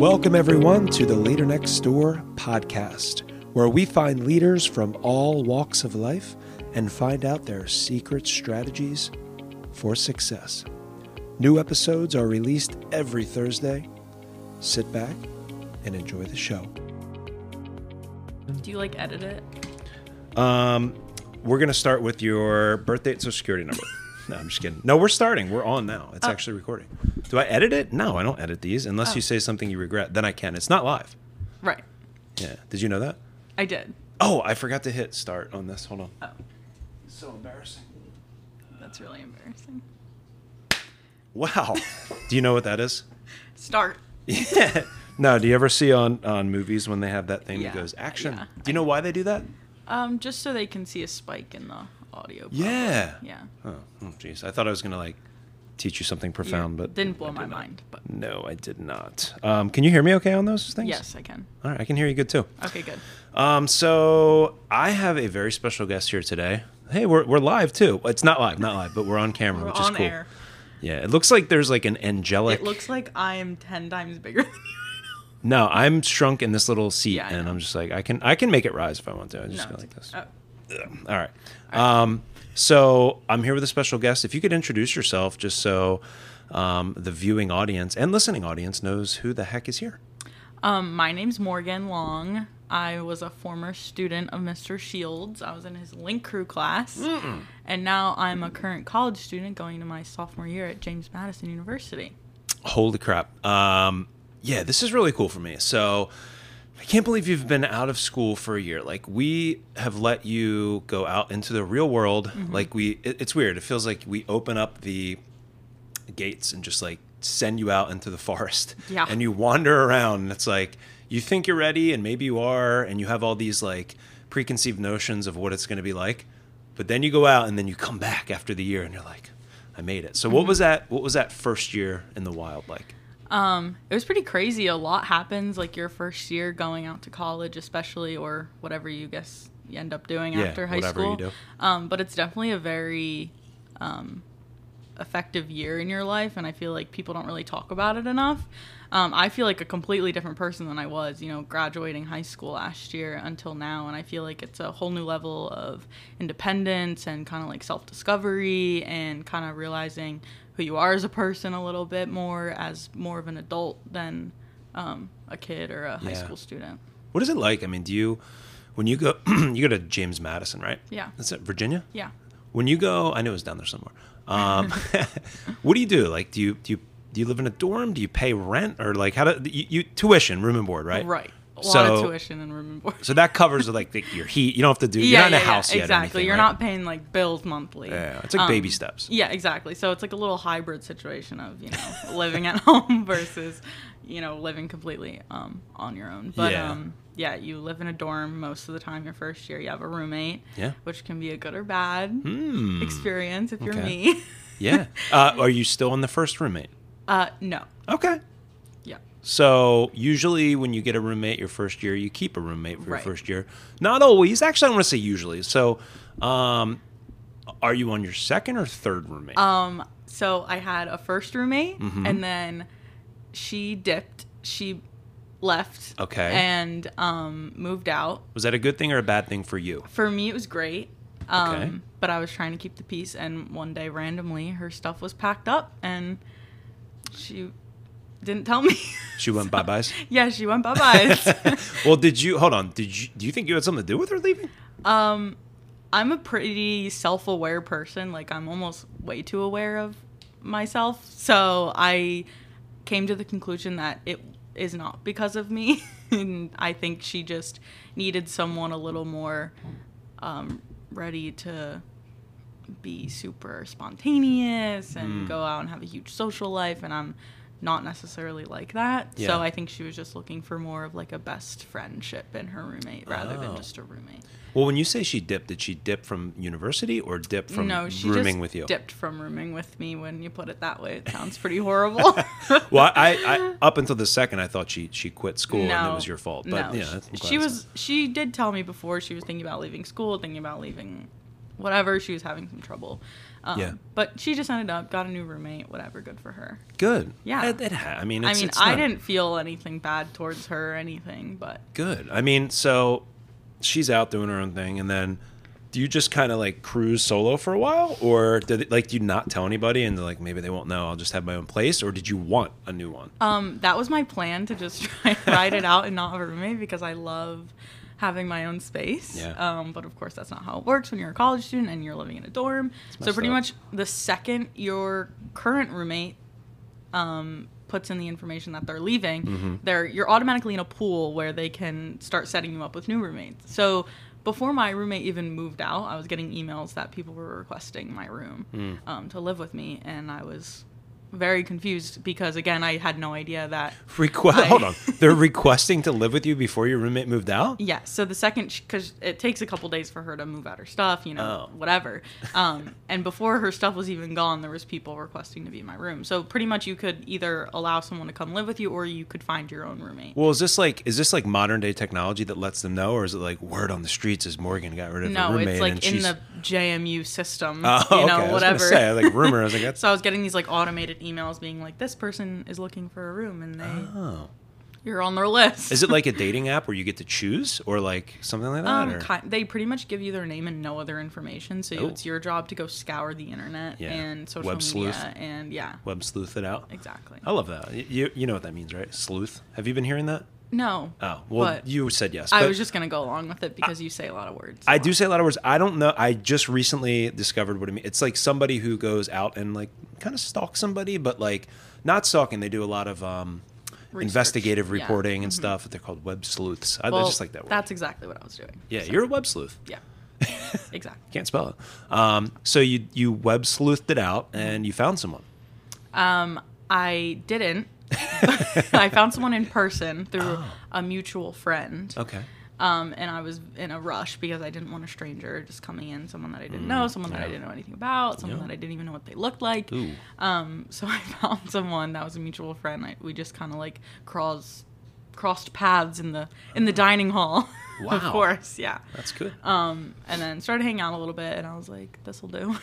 Welcome, everyone, to the Leader Next Door podcast, where we find leaders from all walks of life and find out their secret strategies for success. New episodes are released every Thursday. Sit back and enjoy the show. Do you like edit it? Um, we're going to start with your birthday and social security number. No, I'm just kidding. No, we're starting. We're on now. It's actually recording. Do I edit it? No, I don't edit these unless you say something you regret. Then I can. It's not live. Right. Yeah. Did you know that? I did. Oh, I forgot to hit start on this. Hold on. Oh, So embarrassing. that's really embarrassing. Wow. do you know what that is? Start. Yeah. No, do you ever see on on movies when they have that thing that goes action? yeah, do you know why they do that? Um, just so they can see a spike in the audio. probably. Yeah. Yeah. Oh, oh, jeez. I thought I was gonna like teach you something profound, Yeah, but didn't blow I my not. mind. But No, I did not. Um, can you hear me okay on those things? yes, I can. All right, I can hear you good too. Okay, good. Um, so I have a very special guest here today. Hey, we're, we're live too. It's not live, not live, but we're on camera, We're which is on cool. air. Yeah, it looks like there's like an angelic. It looks like I am ten times bigger than you. no, I'm shrunk in this little seat, Yeah, and. I'm just like I can I can make it rise if I want to. I just No, go like this. Oh, All right. Um, so I'm here with a special guest. If you could introduce yourself, just so um, the viewing audience and listening audience knows who the heck is here. Um, my name's Morgan Long. I was a former student of Mr. Shields. I was in his link crew class. And now I'm a current college student going to my sophomore year at James Madison University. Holy crap. Um, yeah, this is really cool for me. So I can't believe you've been out of school for a year. Like we have let you go out into the real world. Mm-hmm. Like we, it, it's weird. It feels like we open up the gates and just like send you out into the forest. Yeah. And you wander around and it's like you think you're ready and maybe you are and you have all these like preconceived notions of what it's going to be like. But then you go out and then you come back after the year and you're like I made it. So Mm-hmm. what was that what was that first year in the wild like? Um, it was pretty crazy. A lot happens like your first year going out to college, especially, or whatever you guess you end up doing Yeah, after high school. Um, but it's definitely a very um, effective year in your life, and I feel like people don't really talk about it enough. Um, I feel like a completely different person than I was, you know, graduating high school last year until now, and I feel like it's a whole new level of independence and kind of like self discovery and kind of realizing who you are as a person a little bit more as more of an adult than um, a kid or a high Yeah. school student. What is it like? I mean, do you when you go you go to James Madison, right? Yeah. That's it, Virginia? Yeah. When you go, I know it was down there somewhere. Um, what do you do? Like, do you do you do you live in a dorm? Do you pay rent or like how do you, you tuition, room and board, right? Right. A lot So- of tuition and room and board. So that covers like the, your heat. You don't have to do. you're not in a house yet. Exactly. anything, You're right? not paying like bills monthly. Um, Yeah, it's like baby steps. Yeah, exactly. So it's like a little hybrid situation of you know living at home versus you know living completely um, on your own. But Yeah. um, yeah, you live in a dorm most of the time. Your first year, you have a roommate. Yeah. Which can be a good or bad Hmm. experience if you're Okay. me. Yeah. Uh, are you still on the first roommate? uh, no. Okay. So usually when you get a roommate your first year, you keep a roommate for your Right. first year. Not always. Actually, I want to say usually. So, um, are you on your second or third roommate? Um, so I had a first roommate, Mm-hmm. and then she dipped. She left. Okay. And um, moved out. Was that a good thing or a bad thing for you? For me, it was great. Um, Okay. But I was trying to keep the peace, and one day, randomly, her stuff was packed up, and she didn't tell me. She went bye byes. yeah, she went bye byes. well, did you hold on? Did you do you think you had something to do with her leaving? um, I'm a pretty self-aware person. Like I'm almost way too aware of myself. So I came to the conclusion that it is not because of me. and I think she just needed someone a little more um, ready to be super spontaneous and Mm. go out and have a huge social life. And I'm not necessarily like that. Yeah. So I think she was just looking for more of like a best friendship in her roommate rather Oh. than just a roommate. Well, when you say she dipped, did she dip from university or dip from no, she rooming just with you? dipped from rooming with me. When you put it that way, it sounds pretty horrible. Well, I, I up until the second, I thought she she quit school and it was your fault. But no, yeah, sh- she was. She did tell me before she was thinking about leaving school, thinking about leaving, whatever. She was having some trouble, Um, Yeah. But she just ended up got a new roommate. Whatever, good for her. Good. Yeah. It, it I mean, I mean, I not- didn't feel anything bad towards her or anything, but Good. I mean, so she's out doing her own thing, and then do you just kind of like cruise solo for a while, or did it, like do you not tell anybody, and like maybe they won't know? I'll just have my own place, or did you want a new one? um, that was my plan to just try ride it out and not have a roommate because I love having my own space. Yeah. Um, but of course, that's not how it works when you're a college student and you're living in a dorm. So pretty up. much the second your current roommate um, puts in the information that they're leaving, Mm-hmm. they're you're automatically in a pool where they can start setting you up with new roommates. So before my roommate even moved out, I was getting emails that people were requesting my room Mm. um, to live with me, and I was very confused because again, I had no idea that. Requ- I- Hold on, they're requesting to live with you before your roommate moved out. Yeah, so the second, because it takes a couple days for her to move out her stuff, you know, Oh. whatever. Um, and before her stuff was even gone, there was people requesting to be in my room. So pretty much, you could either allow someone to come live with you, or you could find your own roommate. Well, is this like is this like modern day technology that lets them know, or is it like word on the streets is Morgan got rid of her no, roommate it's like in she's the JMU system, oh, you okay. know, I was whatever. say like rumor. I was like, so I was getting these like automated emails being like, "This person is looking for a room, and they oh. you're on their list." Is it like a dating app where you get to choose, or like something like that? Um, or? ki- they pretty much give you their name and no other information, so Oh. it's your job to go scour the internet Yeah. and social Web media, sleuth. and yeah, Web sleuth it out. exactly. I love that. You you know what that means, right? Sleuth. Have you been hearing that? No. Oh, well, you said yes. I was just gonna go along with it because you say a lot of words. I do say a lot of words. I don't know. I just recently discovered what it means. It's like somebody who goes out and like kind of stalks somebody, but like not stalking. They do a lot of um, investigative Yeah. Mm-hmm. reporting and stuff. They're called web sleuths. I, I just like that word. That's exactly what I was doing. yeah, So, you're a web sleuth. Yeah. exactly. Can't spell it. Um, so you you web sleuthed it out Mm-hmm. and you found someone. Um, I didn't. I found someone in person through Oh. a mutual friend. Okay. Um, and I was in a rush because I didn't want a stranger just coming in, someone that I didn't know, someone that I Mm, didn't know anything about, someone Yeah. that I didn't even know what they looked like. Um, so I found someone that was a mutual friend. I, we just kind of like crossed crossed paths in the in the dining hall. Wow. of course, yeah. That's good. Um, and then started hanging out a little bit, and I was like, "This will do."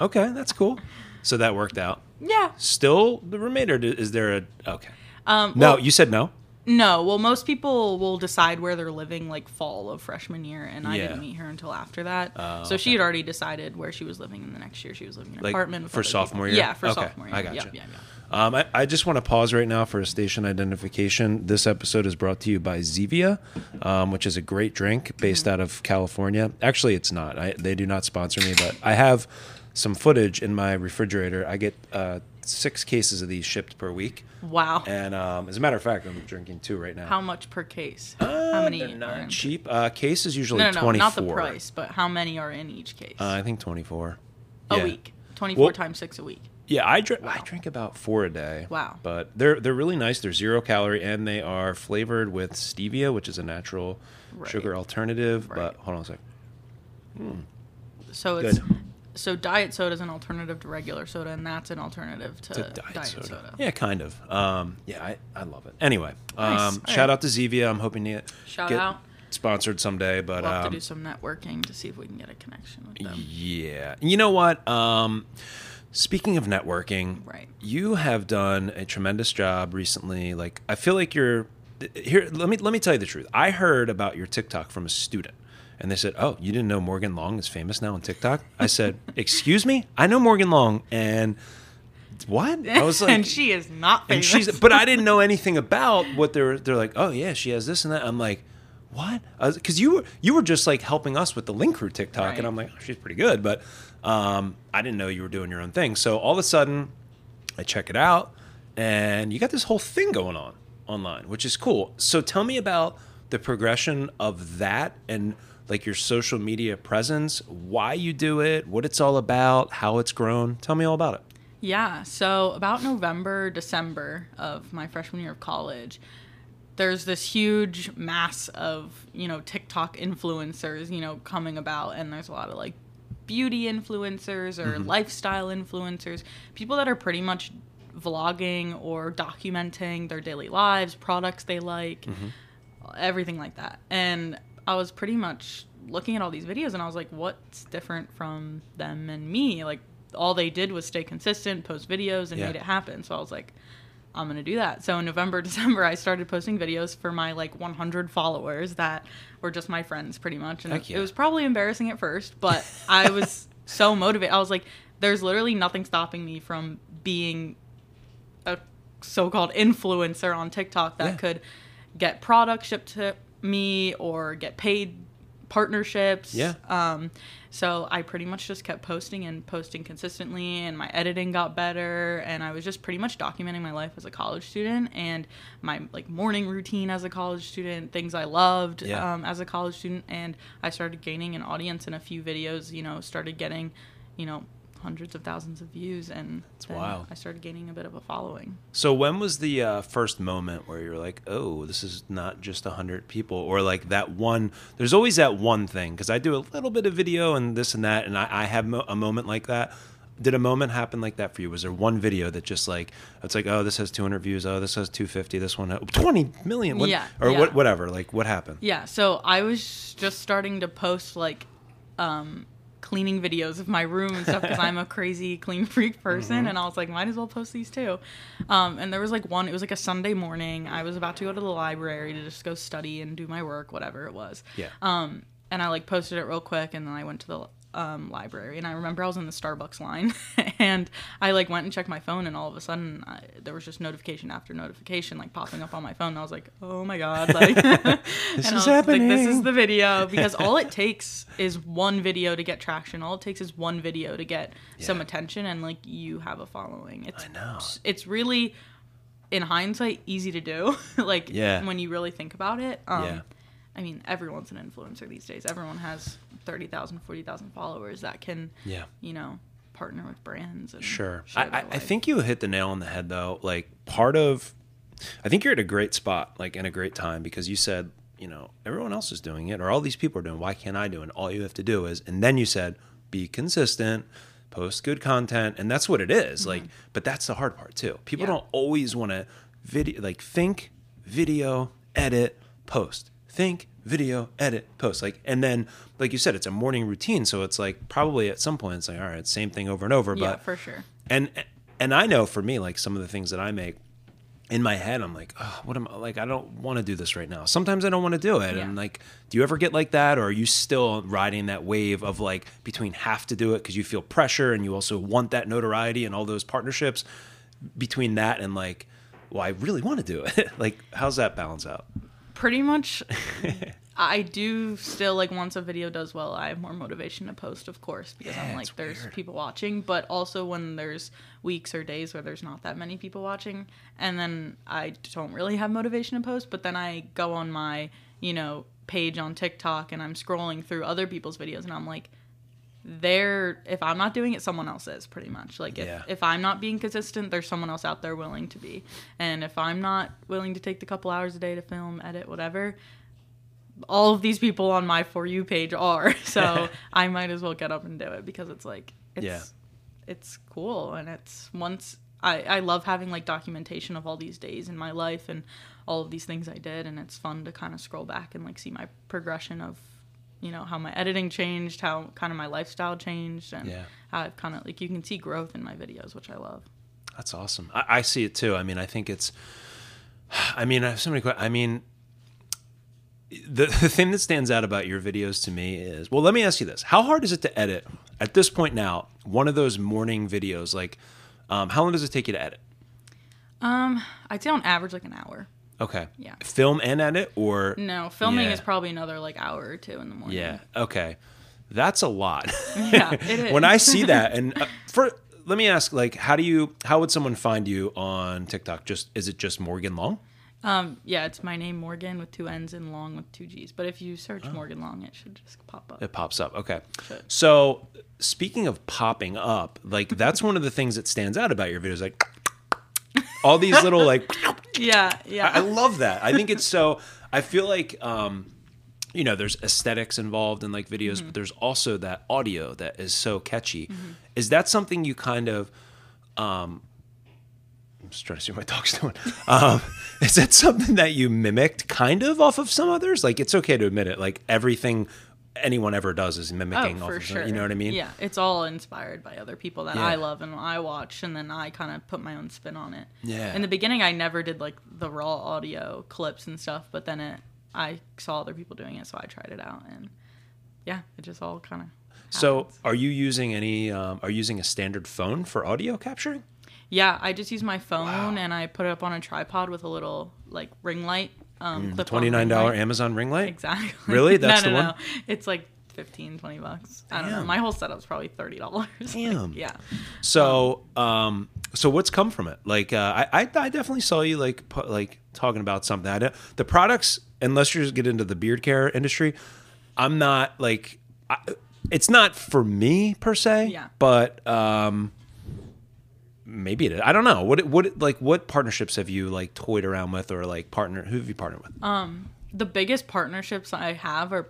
okay, that's cool. So that worked out. Yeah. Still the roommate, or is there a okay? Um, No, well, you said no. no. Well, most people will decide where they're living like fall of freshman year, and I Yeah. didn't meet her until after that. Oh, so she had already decided where she was living in the next year. She was living in an Like, apartment with for other sophomore people. year? Yeah, for Okay, sophomore year. I gotcha. Yep, yeah, yeah. Um, I, I just want to pause right now for a station identification. This episode is brought to you by Zevia, um, which is a great drink based Mm-hmm. out of California. Actually, it's not. I, they do not sponsor me, but I have some footage in my refrigerator. I get uh, six cases of these shipped per week. Wow. And um, as a matter of fact, I'm drinking two right now. How much per case? Uh, how many? They're not cheap. Uh, case is usually No, no, no, 24. not the price, but how many are in each case? Uh, I think 24. a Yeah. week. Twenty-four Well- times six a week. Yeah, I drink. I drink about four a day. Wow. But they're they're really nice. They're zero calorie and they are flavored with stevia, which is a natural Right. sugar alternative. Right. But hold on a sec. So it's Good. So diet soda is an alternative to regular soda, and that's an alternative to, To diet, soda. Yeah, kind of. Um, yeah, I, I love it. Anyway, Nice. um, shout right. out to Zevia. I'm hoping to Shout get out. sponsored someday. But We'll have um, to do some networking to see if we can get a connection with them. Yeah. You know what? Um, speaking of networking, Right. you have done a tremendous job recently. Like, I feel like you're here. Let me let me tell you the truth. I heard about your TikTok from a student, and they said, "Oh, you didn't know Morgan Long is famous now on TikTok?" I said, "Excuse me, I know Morgan Long, and what?" I was like, and she is not and famous. she's but I didn't know anything about what they're they're like. Oh yeah, she has this and that. I'm like, what? Because you were you were just like helping us with the Link Crew TikTok, Right. and I'm like, oh, she's pretty good, but um, I didn't know you were doing your own thing. So all of a sudden, I check it out, and you got this whole thing going on online, which is cool. So tell me about the progression of that and like your social media presence, why you do it, what it's all about, how it's grown. Tell me all about it. Yeah. So about November, December of my freshman year of college, there's this huge mass of, you know, TikTok influencers, you know, coming about and there's a lot of like beauty influencers or mm-hmm. lifestyle influencers, people that are pretty much vlogging or documenting their daily lives, products they like, mm-hmm. everything like that. And I was pretty much looking at all these videos and I was like, what's different from them and me? Like all they did was stay consistent, post videos, and Yeah. made it happen. So I was like, I'm gonna do that. So in November, December, I started posting videos for my like 100 followers that were just my friends, pretty much. And Heck yeah. it was probably embarrassing at first, but I was so motivated. I was like, there's literally nothing stopping me from being a so-called influencer on TikTok that Yeah. could get products shipped to me or get paid partnerships. Yeah. Um, so I pretty much just kept posting and posting consistently, and my editing got better, and I was just pretty much documenting my life as a college student and my like morning routine as a college student, things I loved Yeah. um, as a college student, and I started gaining an audience, and a few videos, you know, started getting, you know, hundreds of thousands of views, and then wild. I started gaining a bit of a following. So when was the uh, first moment where you're like, "Oh, this is not just a hundred people," or like that one? There's always that one thing because I do a little bit of video and this and that, and I, I have mo- a moment like that. Did a moment happen like that for you? Was there one video that just like it's like, oh, this has 200 views, oh, this has 250, this one 20 million, what, Yeah, or yeah. what, whatever. Like, what happened? Yeah, so I was just starting to post like um cleaning videos of my room and stuff because I'm a crazy clean freak person Mm-hmm. and I was like might as well post these too. Um and there was like one it was like a Sunday morning. I was about to go to the library to just go study and do my work whatever it was. Yeah. Um and I like posted it real quick and then I went to the um, library and I remember I was in the Starbucks line and I like went and checked my phone and all of a sudden I, there was just notification after notification like popping up on my phone and I was like oh my god like This and I is was like, happening. this is the video because all it takes is one video to get traction. All it takes is one video to get some attention, and like you have a following. It's I know. it's really, in hindsight, easy to do. like Yeah. when you really think about it. Um, Yeah. I mean, everyone's an influencer these days. Everyone has 30,000, 40,000 followers that can, Yeah. you know, partner with brands. And Sure. I, I, think you hit the nail on the head though. Like part of, I think you're at a great spot, like in a great time because you said, you know, everyone else is doing it or all these people are doing. it. Why can't I do it? And all you have to do is, and then you said, be consistent, post good content, and that's what it is. Like, but that's the hard part too. People Mm-hmm. Yeah. don't always want to video, like think, video, edit, post. Think, video, edit, post. Like, and then, like you said, it's a morning routine. So it's like probably at some point it's like, all right, same thing over and over. yeah, but for sure. and and I know for me, like some of the things that I make in my head, I'm like, oh, what am I like? I don't want to do this right now. Sometimes I don't want to do it. Yeah. And like, do you ever get like that, or are you still riding that wave of like between have to do it because you feel pressure and you also want that notoriety and all those partnerships? Between that and like, well, I really want to do it. like, how's that balance out? Pretty much I do still like once a video does well, I have more motivation to post, of course, because Yeah, I'm like there's weird. people watching, but also when there's weeks or days where there's not that many people watching, and then I don't really have motivation to post, but then I go on my, you know, page on TikTok and I'm scrolling through other people's videos and I'm like they're if I'm not doing it, someone else is pretty much. Like if, Yeah. if I'm not being consistent, there's someone else out there willing to be. And if I'm not willing to take the couple hours a day to film, edit, whatever, all of these people on my for you page are. So I might as well get up and do it because it's like it's Yeah. it's cool and it's once I, I love having like documentation of all these days in my life and all of these things I did and it's fun to kind of scroll back and like see my progression of you know how my editing changed, how kind of my lifestyle changed and Yeah. how I've kind of like you can see growth in my videos, which I love. That's awesome. I, I see it too. I mean, I think it's. I mean, I have so many. que- I mean, the the thing that stands out about your videos to me is well. Let me ask you this: How hard is it to edit at this point now? One of those morning videos, like, um, how long does it take you to edit? Um, I'd say on average like an hour. Okay. Yeah. Film and edit, or No, filming Yeah. is probably another like hour or two in the morning. yeah. Okay. That's a lot. Yeah, it is. when I see that, and uh, for let me ask, like, how do you? How would someone find you on TikTok? Just is it just Morgan Long? Um, yeah, it's my name Morgan with two N's and Long with two G's. But if you search Oh. Morgan Long, it should just pop up. It pops up. Okay. So speaking of popping up, like that's one of the things that stands out about your videos. Like all these little like Yeah, yeah. I love that. I think it's so I feel like um you know, there's aesthetics involved in like videos, Mm-hmm. but there's also that audio that is so catchy. Is that something you kind of um I'm just trying to see what my dog's doing. Um, is that something that you mimicked kind of off of some others? Like it's okay to admit it. Like everything anyone ever does is mimicking oh, off for sure. it. You know what I mean? Yeah, it's all inspired by other people that Yeah. I love and I watch, and then I kind of put my own spin on it. Yeah. In the beginning, I never did like the raw audio clips and stuff, but then it, I saw other people doing it, so I tried it out, and yeah, it just all kind of. So, are you using any? Um, are you using a standard phone for audio capturing? Yeah, I just use my phone and I put it up on a tripod with a little like ring light. Um, Mm, twenty nine dollar. Amazon ring light. Exactly. Really? That's no, the no, one? No. It's like 15, 20 bucks. I don't know. My whole setup's probably thirty dollars. Damn. yeah. So, um, so what's come from it? Like, uh, I, I, I definitely saw you like, pu- like talking about something. I don't, the products, unless you just get into the beard care industry, I'm not like, I, it's not for me per se. Yeah. But um, maybe it. Is. I don't know. What, what, like, what partnerships have you like toyed around with, or like partner? Who have you partnered with? the biggest partnerships I have are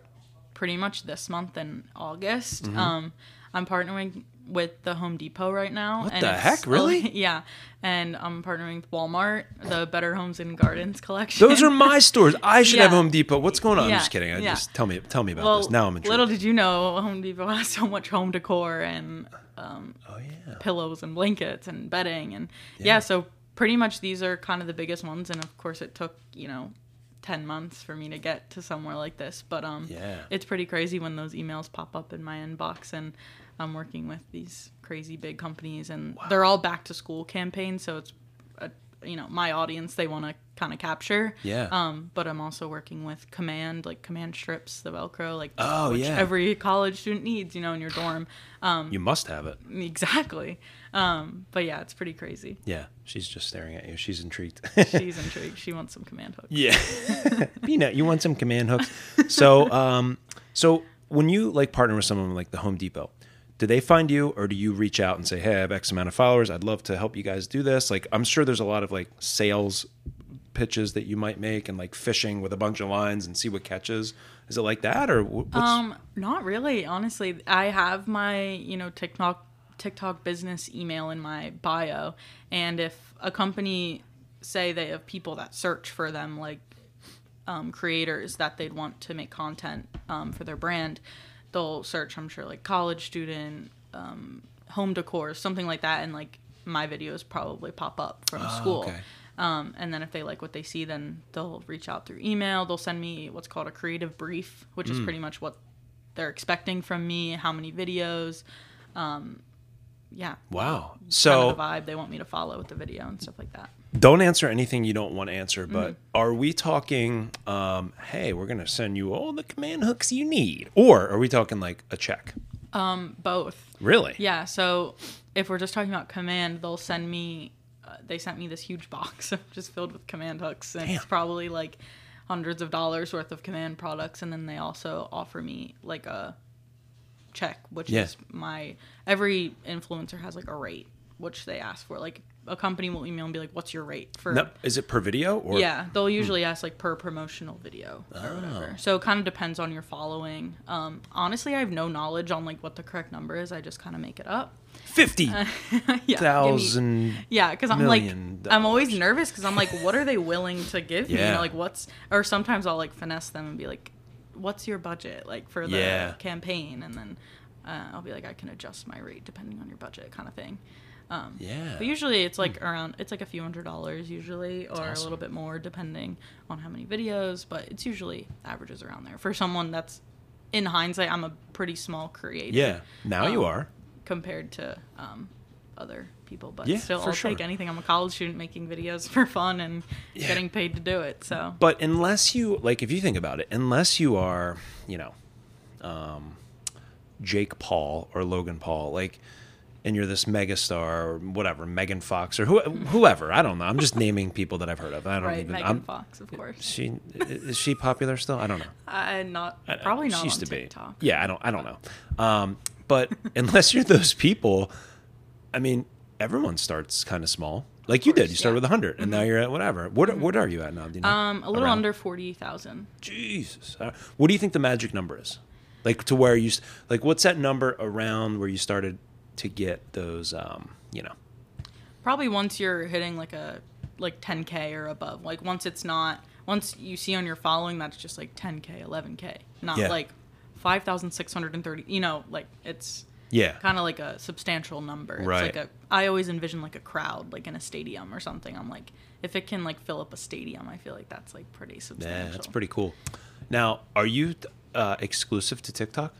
pretty much this month and August. Mm-hmm. Um, I'm partnering with the Home Depot right now. What and the heck? Really? yeah, and I'm partnering with Walmart, the Better Homes and Gardens collection. Those are my stores. I should have Home Depot. What's going on? I'm just kidding. I yeah. just tell me, tell me about well, this. Now I'm intrigued. little did you know, Home Depot has so much home decor and oh yeah. pillows and blankets and bedding and yeah. so pretty much these are kind of the biggest ones and of course it took you know 10 months for me to get to somewhere like this but um Yeah. it's pretty crazy when those emails pop up in my inbox and i'm working with these crazy big companies and they're all back to school campaigns so it's you know my audience they want to kind of capture Yeah. um but i'm also working with command like command strips the velcro like Oh, which yeah. every college student needs you know in your dorm Um, You must have it. exactly um but yeah it's pretty crazy Yeah. She's just staring at you. She's intrigued. she's intrigued she wants some command hooks Yeah. Peanut, you want some command hooks? So, um, so when you like partner with someone like the Home Depot, do they find you or do you reach out and say, Hey, I have X amount of followers. I'd love to help you guys do this. Like, I'm sure there's a lot of like sales pitches that you might make and like fishing with a bunch of lines and see what catches. Is it like that or what's, Um, not really. Honestly, I have my you know TikTok TikTok business email in my bio, and if a company say they have people that search for them, like um, creators that they'd want to make content um, for their brand, they'll search. I'm sure like college student, um, home decor, something like that, and like my videos probably pop up from school. okay. Um, and then if they like what they see, then they'll reach out through email. They'll send me what's called a creative brief, which Hmm. is pretty much what they're expecting from me, how many videos. Um, yeah. wow. kind So of the vibe they want me to follow with the video and stuff like that. Don't answer anything you don't want to answer, Mm-hmm. but are we talking, um, Hey, we're going to send you all the command hooks you need, or are we talking like a check? Both. Really? Yeah. So if we're just talking about command, they'll send me. Uh, they sent me this huge box just filled with command hooks, and it's probably like hundreds of dollars worth of command products, and then they also offer me like a check, which Yeah. is my every influencer has like a rate which they ask for. Like a company will email and be like, "What's your rate for?" No, is it per video or? yeah, they'll usually ask like per promotional video or Oh. whatever. So it kind of depends on your following. Um, honestly, I have no knowledge on like what the correct number is. I just kind of make it up. Fifty Yeah, give me- Yeah, because I'm like, million I'm always nervous because I'm like, what are they willing to give me? You Yeah. know, like what's, or sometimes I'll like finesse them and be like, what's your budget like for the Yeah. campaign? And then uh, I'll be like, I can adjust my rate depending on your budget, kind of thing. Um, Yeah. But usually it's like around, it's like a few hundred dollars usually, or a little bit more depending on how many videos. But it's usually averages around there for someone that's. In hindsight, I'm a pretty small creator Yeah. Now you Um, are. compared to um, other people, but Yeah, still, I'll sure. take anything. I'm a college student making videos for fun and Yeah. getting paid to do it. So But unless you like, if you think about it, unless you are, you know, um, Jake Paul or Logan Paul, like, and you're this megastar or whatever, Megan Fox or who, whoever. I don't know. I'm just naming people that I've heard of. I don't right, even. Megan I'm, Fox, of course. She is she popular still? I don't know. I not I probably not She used to TikTok. be. Yeah, I don't. I don't know. Um, but unless you're those people, I mean, everyone starts kind of small, like you did. You started yeah. with hundred, and now you're at whatever. What What are you at now? Do you know? Um, a little Around? under forty thousand. Jesus. Uh, What do you think the magic number is? Like to where you like what's that number around where you started to get those um, you know. Probably once you're hitting like a like 10k or above. Like once it's not once you see on your following that's just like 10k, 11k, not Yeah. like 5,630. You know, like it's Yeah. kind of like a substantial number. It's Right. like a I always envision like a crowd like in a stadium or something. I'm like if it can like fill up a stadium, I feel like that's like pretty substantial. Yeah, that's pretty cool. Now, are you uh, exclusive to TikTok?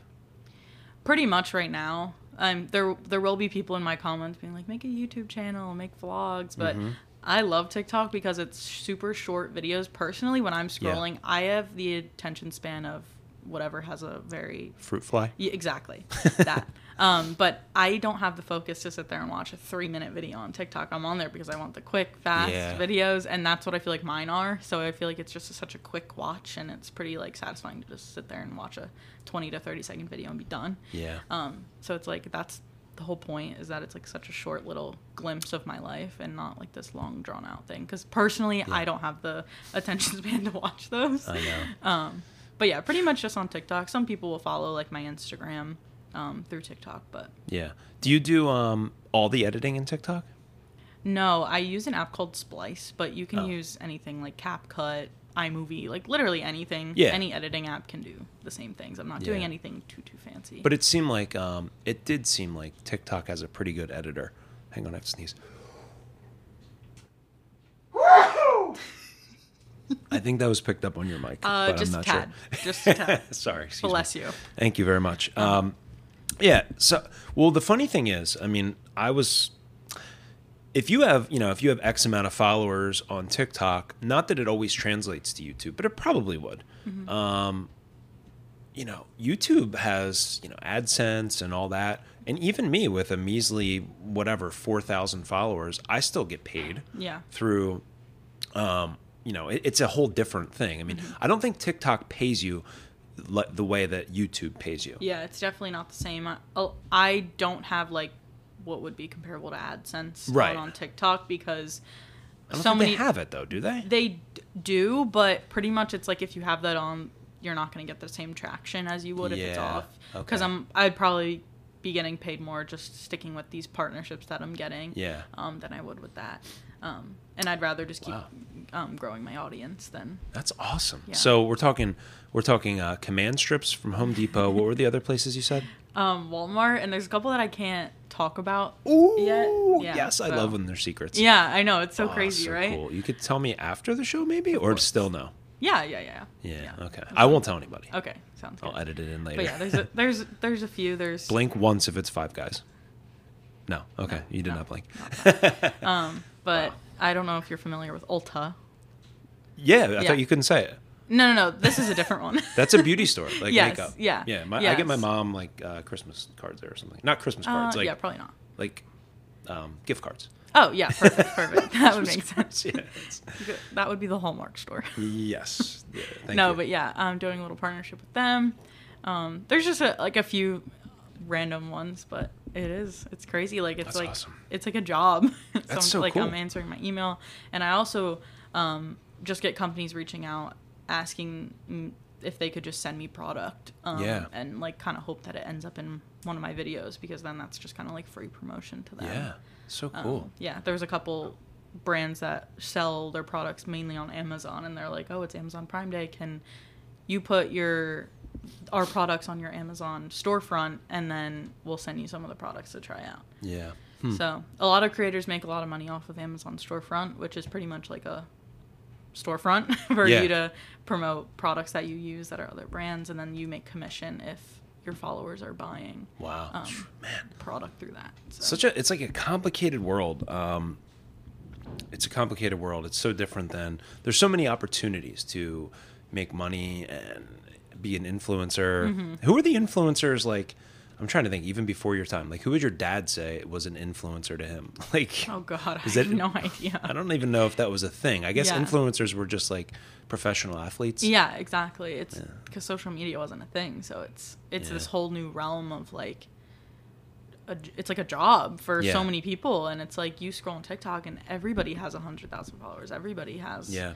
pretty much right now. Um, there there will be people in my comments being like, make a YouTube channel, make vlogs, but Mm-hmm. I love TikTok because it's super short videos. Personally, when I'm Yeah. scrolling, I have the attention span of whatever has a very Fruit fly? yeah, exactly that. Um, but I don't have the focus to sit there and watch a three minute video on TikTok. I'm on there because I want the quick, fast Yeah. videos, and that's what I feel like mine are. So I feel like it's just such a quick watch, and it's pretty like satisfying to just sit there and watch a 20 to 30 second video and be done. Yeah. Um, so it's like that's the whole point is that it's like such a short little glimpse of my life and not like this long drawn out thing. Because personally, I don't have the attention span to watch those. I know. Um, but yeah, pretty much just on TikTok. Some people will follow like my Instagram um, through TikTok, but Yeah. Do you do um, all the editing in TikTok? no, I use an app called Splice, but you can Oh. use anything like CapCut, iMovie, like literally anything. Yeah. Any editing app can do the same things. I'm not doing Yeah. anything too too fancy. But it seemed like um, it did seem like TikTok has a pretty good editor. Hang on, I have to sneeze. I think that was picked up on your mic, uh, but just I'm a not tad, sure. just a tad. Sorry, excuse Bless me. you. Thank you very much. Um, yeah. So, well, the funny thing is, I mean, I was. If you have, you know, if you have X amount of followers on TikTok, not that it always translates to YouTube, but it probably would. Um, you know, YouTube has, you know, AdSense and all that. And even me with a measly, whatever, 4,000 followers, I still get paid Yeah. through um, you know it, it's a whole different thing i mean Mm-hmm. i don't think tiktok pays you le- the way that youtube pays you Yeah, it's definitely not the same. I, oh, I don't have like what would be comparable to AdSense on- Right. on, TikTok because so many they have it though do they they d- do, but pretty much it's like if you have that on, you're not going to get the same traction as you would if it's off. Because okay. I'm I'd probably be getting paid more just sticking with these partnerships that I'm getting. Yeah. Um, than I would with that. Um, and I'd rather just keep Wow. um, growing my audience than that's awesome Yeah. so we're talking we're talking uh, command strips from home depot what were the other places you said um, Walmart. And there's a couple that I can't talk about Ooh, yet. Yeah, yes i love when they're secrets Yeah, I know it's so Oh, crazy, so right? cool. you could tell me after the show maybe or still no Yeah, yeah, yeah. yeah, okay i won't tell anybody Okay, sounds good. i'll edit it in later But yeah, there's a, there's there's a few. There's blink once if it's five guys no okay you did no, not blink um, but I don't know if you're familiar with Ulta. yeah i Yeah. thought you couldn't say it No, no, no. This is a different one. That's a beauty store, like Yes, makeup. yeah, yeah. My, I get my mom like uh, Christmas cards there or something. Not Christmas Uh, cards, like yeah, probably not. like um, gift cards. Oh yeah, perfect, perfect. That would make sense. yeah. That would be the Hallmark store. yes. Yeah, thank no, you. but yeah, I'm doing a little partnership with them. Um, there's just a, like a few random ones, but it is it's crazy. Like it's That's like awesome. it's like a job. so That's I'm, so like cool. I'm answering my email, and I also um, just get companies reaching out asking if they could just send me product. Um, Yeah. And like kind of hope that it ends up in one of my videos because then that's just kind of like free promotion to them. Yeah. So Um, cool. yeah, there's a couple brands that sell their products mainly on Amazon, and they're like, "Oh, it's Amazon Prime Day. Can you put your our products on your Amazon storefront, and then we'll send you some of the products to try out." yeah. So a lot of creators make a lot of money off of Amazon storefront, which is pretty much like a storefront for Yeah. you to promote products that you use that are other brands, and then you make commission if your followers are buying Wow. um, Man. product through that. So. Such a it's like a complicated world. Um, it's a complicated world. It's so different than there's so many opportunities to make money and be an influencer. Mm-hmm. Who are the influencers like? I'm trying to think. Even before your time, like who would your dad say was an influencer to him? Like, Oh God, I have no idea. I don't even know if that was a thing. I guess Yeah. influencers were just like professional athletes. Yeah, exactly. It's because social media wasn't a thing, so it's it's Yeah. this whole new realm of like, a, it's like a job for Yeah. so many people, and it's like you scroll on TikTok and everybody has a hundred thousand followers. Everybody has. Yeah,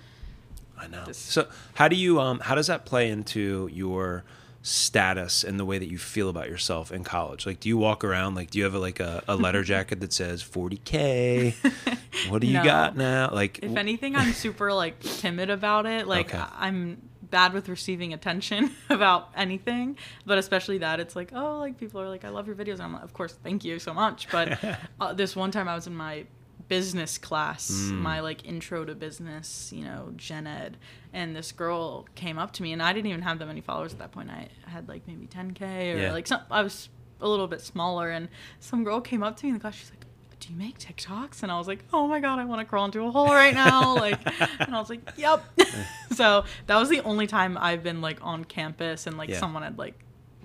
I know. This- So how do you um how does that play into your status and the way that you feel about yourself in college? Like, do you walk around like do you have a, like a, a letter jacket that says 40k? What do you No. got now? Like, If anything, I'm super like timid about it. Like Okay. I'm bad with receiving attention about anything, but especially that it's like, oh, like people are like, I love your videos. And I'm like, of course, thank you so much. But uh, this one time I was in my business class, Mm. my like intro to business, you know, gen ed, and this girl came up to me, and I didn't even have that many followers at that point. I had like maybe 10k or Yeah. like some. I was a little bit smaller, and some girl came up to me in the class. She's like, "Do you make TikToks?" And I was like, "Oh my god, I want to crawl into a hole right now!" like, and I was like, "Yep." so that was the only time I've been like on campus and like Yeah. someone had like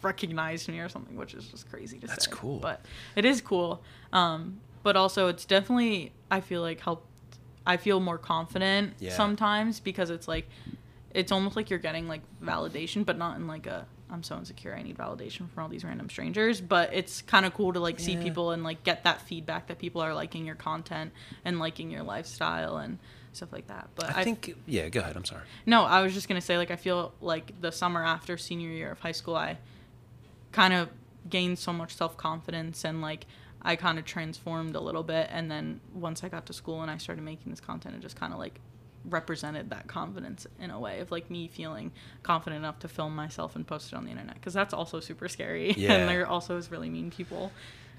recognized me or something, which is just crazy to That's say. That's cool. but it is cool. Um, but also it's definitely I feel like helped. I feel more confident Yeah. sometimes because it's like it's almost like you're getting like validation, but not in like a I'm so insecure. I need validation from all these random strangers. But it's kind of cool to like see people and like get that feedback that people are liking your content and liking your lifestyle and stuff like that. But I think yeah. Go ahead. I'm sorry. no, I was just gonna say like I feel like the summer after senior year of high school, I kind of gained so much self confidence and like I kind of transformed a little bit. And then once I got to school and I started making this content, it just kind of like represented that confidence in a way of like me feeling confident enough to film myself and post it on the internet because that's also super scary Yeah. and there also is really mean people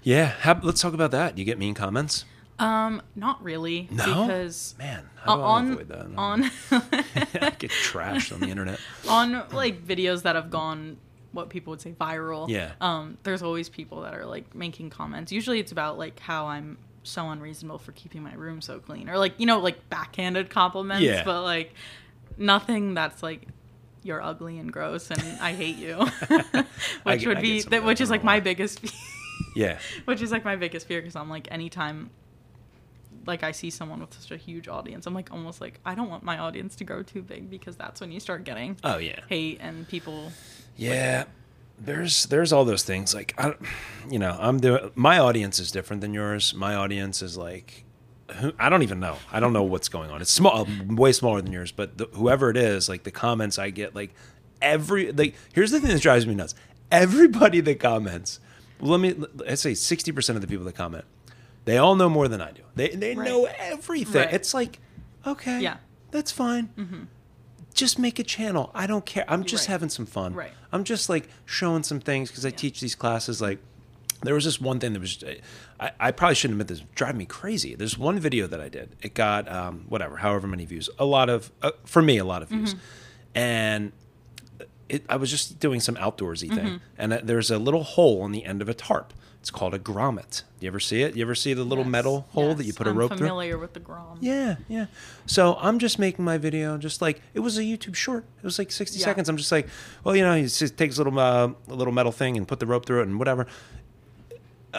Yeah. How, let's talk about that. You get mean comments. um not really No? because Man, how do I on avoid that? on I get trashed on the internet. on like videos that have gone what people would say viral Yeah. um there's always people that are like making comments usually it's about like how i'm so unreasonable for keeping my room so clean or like you know like backhanded compliments Yeah. but like nothing that's like you're ugly and gross and i hate you which would I be get that that, which is like my biggest fear Yeah. which is like my biggest fear because i'm like anytime like I see someone with such a huge audience, I'm like almost like I don't want my audience to grow too big because that's when you start getting Oh yeah. hate and people Yeah. There's there's all those things like I, you know I'm doing my audience is different than yours. My audience is like I don't even know. I don't know what's going on. It's small, way smaller than yours. But the, whoever it is, like the comments I get, like every like here's the thing that drives me nuts. Everybody that comments, let me I say sixty percent of the people that comment, they all know more than I do. They they Right. know everything. Right. It's like okay, Yeah. that's fine. Just make a channel. I don't care. I'm just Right. having some fun. Right. I'm just like showing some things because I teach these classes. Like, there was this one thing that was, I, I probably shouldn't admit this, drive me crazy. There's one video that I did. It got um, whatever, however many views. A lot of, uh, for me, a lot of views. And it, I was just doing some outdoorsy thing, and uh, there's a little hole on the end of a tarp. It's called a grommet. You ever see it? You ever see the little Yes, metal hole that you put a I'm rope through? familiar with the Grom. Yeah, yeah. So I'm just making my video, just like it was a YouTube short. It was like 60 Yeah. seconds. I'm just like, well, you know, he just takes a little uh, a little metal thing and put the rope through it and whatever.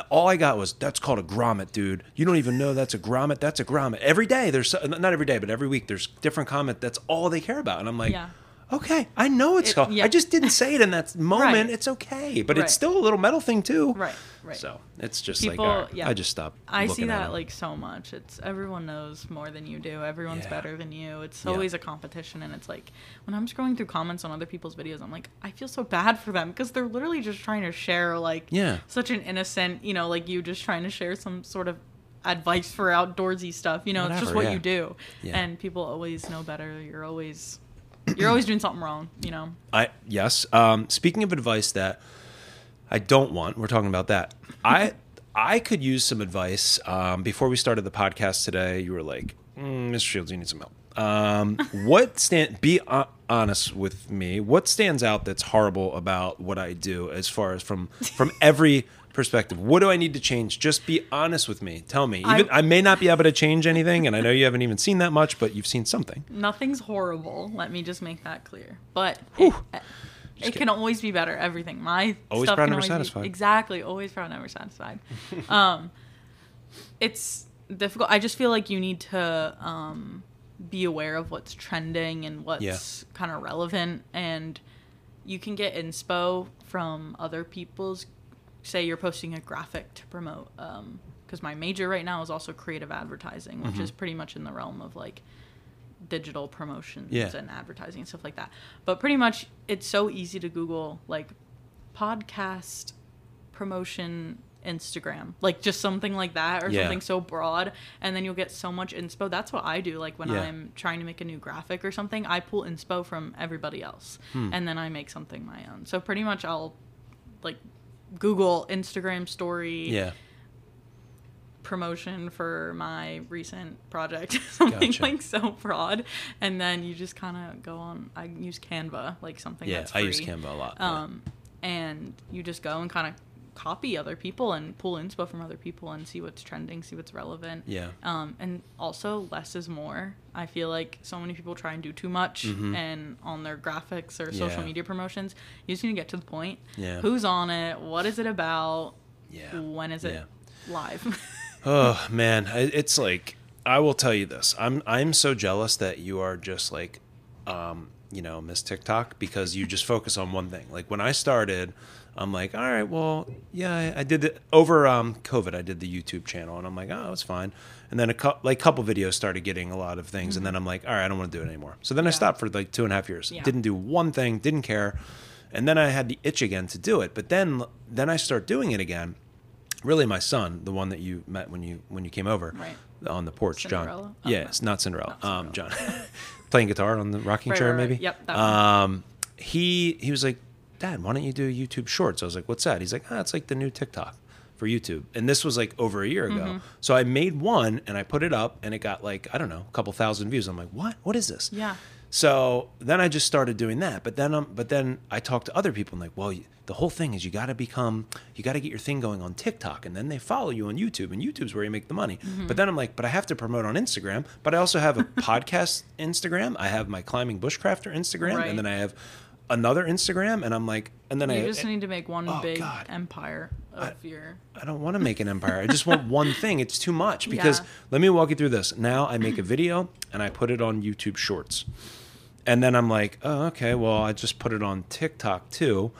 All I got was that's called a grommet, dude. You don't even know that's a grommet. That's a grommet. Every day there's not every day, but every week there's different comment. That's all they care about, and I'm like, Yeah. Okay, I know it's It- called. yeah. I just didn't say it in that moment. Right. It's okay, but Right. it's still a little metal thing too. Right, right. So it's just People- like, right, yeah. I just stopped. I see that like so much. It's everyone knows more than you do. Everyone's Yeah. better than you. It's Yeah. always a competition, and it's like when I'm scrolling through comments on other people's videos, I'm like, I feel so bad for them because they're literally just trying to share like Yeah. such an innocent, you know, like you just trying to share some sort of advice for outdoorsy stuff. You know, it's just what yeah. you do, Yeah. and people always know better. You're always you're always doing something wrong. You know. I yes. Um, speaking of advice that I don't want, we're talking about that. I I could use some advice. Um, before we started the podcast today, you were like, mm, "Mr. Shields, you need some help." Um, what stand? Be uh, honest with me. What stands out that's horrible about what I do, as far as from from every perspective? What do I need to change? Just be honest with me. Tell me. Even I, I- may not be able to change anything, and I know you haven't even seen that much, but you've seen something. Nothing's horrible. Let me just make that clear. But Whew. it, it can always be better. Everything. My Always stuff proud, never always be- satisfied. exactly. Always proud, never satisfied. um, it's difficult. I just feel like you need to um, be aware of what's trending and what's Yeah. kind of relevant, and you can get inspo from other people's. Say you're posting a graphic to promote. because my major right now is also creative advertising, which Mm-hmm. is pretty much in the realm of like digital promotions Yeah. and advertising and stuff like that. But pretty much it's so easy to Google like podcast promotion Instagram, like just something like that or Yeah. something so broad, and then you'll get so much inspo. That's what I do. Like when Yeah. I'm trying to make a new graphic or something, I pull inspo from everybody else, Hmm. and then I make something my own. So pretty much I'll like Google Instagram story Yeah. promotion for my recent project, something Gotcha. like so broad, and then you just kind of go on. I use Canva, like something Yeah. that's I free. use Canva a lot. yeah. Um, and you just go and kind of copy other people and pull inspo from other people and see what's trending, see what's relevant. Yeah. Um, and also less is more. I feel like so many people try and do too much and on their graphics or social Mm-hmm. Yeah. media promotions. You just need to get to the point. Yeah. Who's on it? What is it about? Yeah. When is it Yeah. live? Oh man, it's like I will tell you this. I'm I'm so jealous that you are just like, um, you know, Miss TikTok because you just focus on one thing. Like when I started, I'm like, all right, well, yeah, I, I did it over um, COVID. I did the YouTube channel, and I'm like, oh, it's fine. And then a cou- like couple videos started getting a lot of things, and then I'm like, all right, I don't want to do it anymore. So then I stopped for like two and a half years. Yeah. Didn't do one thing, didn't care, and then I had the itch again to do it. But then then I start doing it again really my son, the one that you met when you when you came over Right. on the porch, John. Cinderella? Oh, yeah, it's not Cinderella. Not Um, John playing guitar on the rocking Right, chair, right, maybe. Yep. Um, he he was like, Dad, why don't you do YouTube Shorts? I was like, What's that? He's like, Ah, it's like the new TikTok for YouTube. And this was like over a year ago. Mm-hmm. So I made one and I put it up, and it got like I don't know, a couple thousand views. I'm like, What? What is this? yeah. So then I just started doing that. But then, um, but then I talked to other people and like, well, you- the whole thing is you got to become, you got to get your thing going on TikTok, and then they follow you on YouTube, and YouTube's where you make the money. Mm-hmm. But then I'm like, but I have to promote on Instagram. But I also have a podcast Instagram. I have my climbing bushcrafter Instagram, Right. and then I have another Instagram, and I'm like, and then You I just need to make one Oh, big God. empire of your. I don't want to make an empire. I just want one thing. It's too much because Yeah. let me walk you through this. Now I make a video and I put it on YouTube Shorts. And then I'm like, oh, okay, well, I just put it on TikTok too.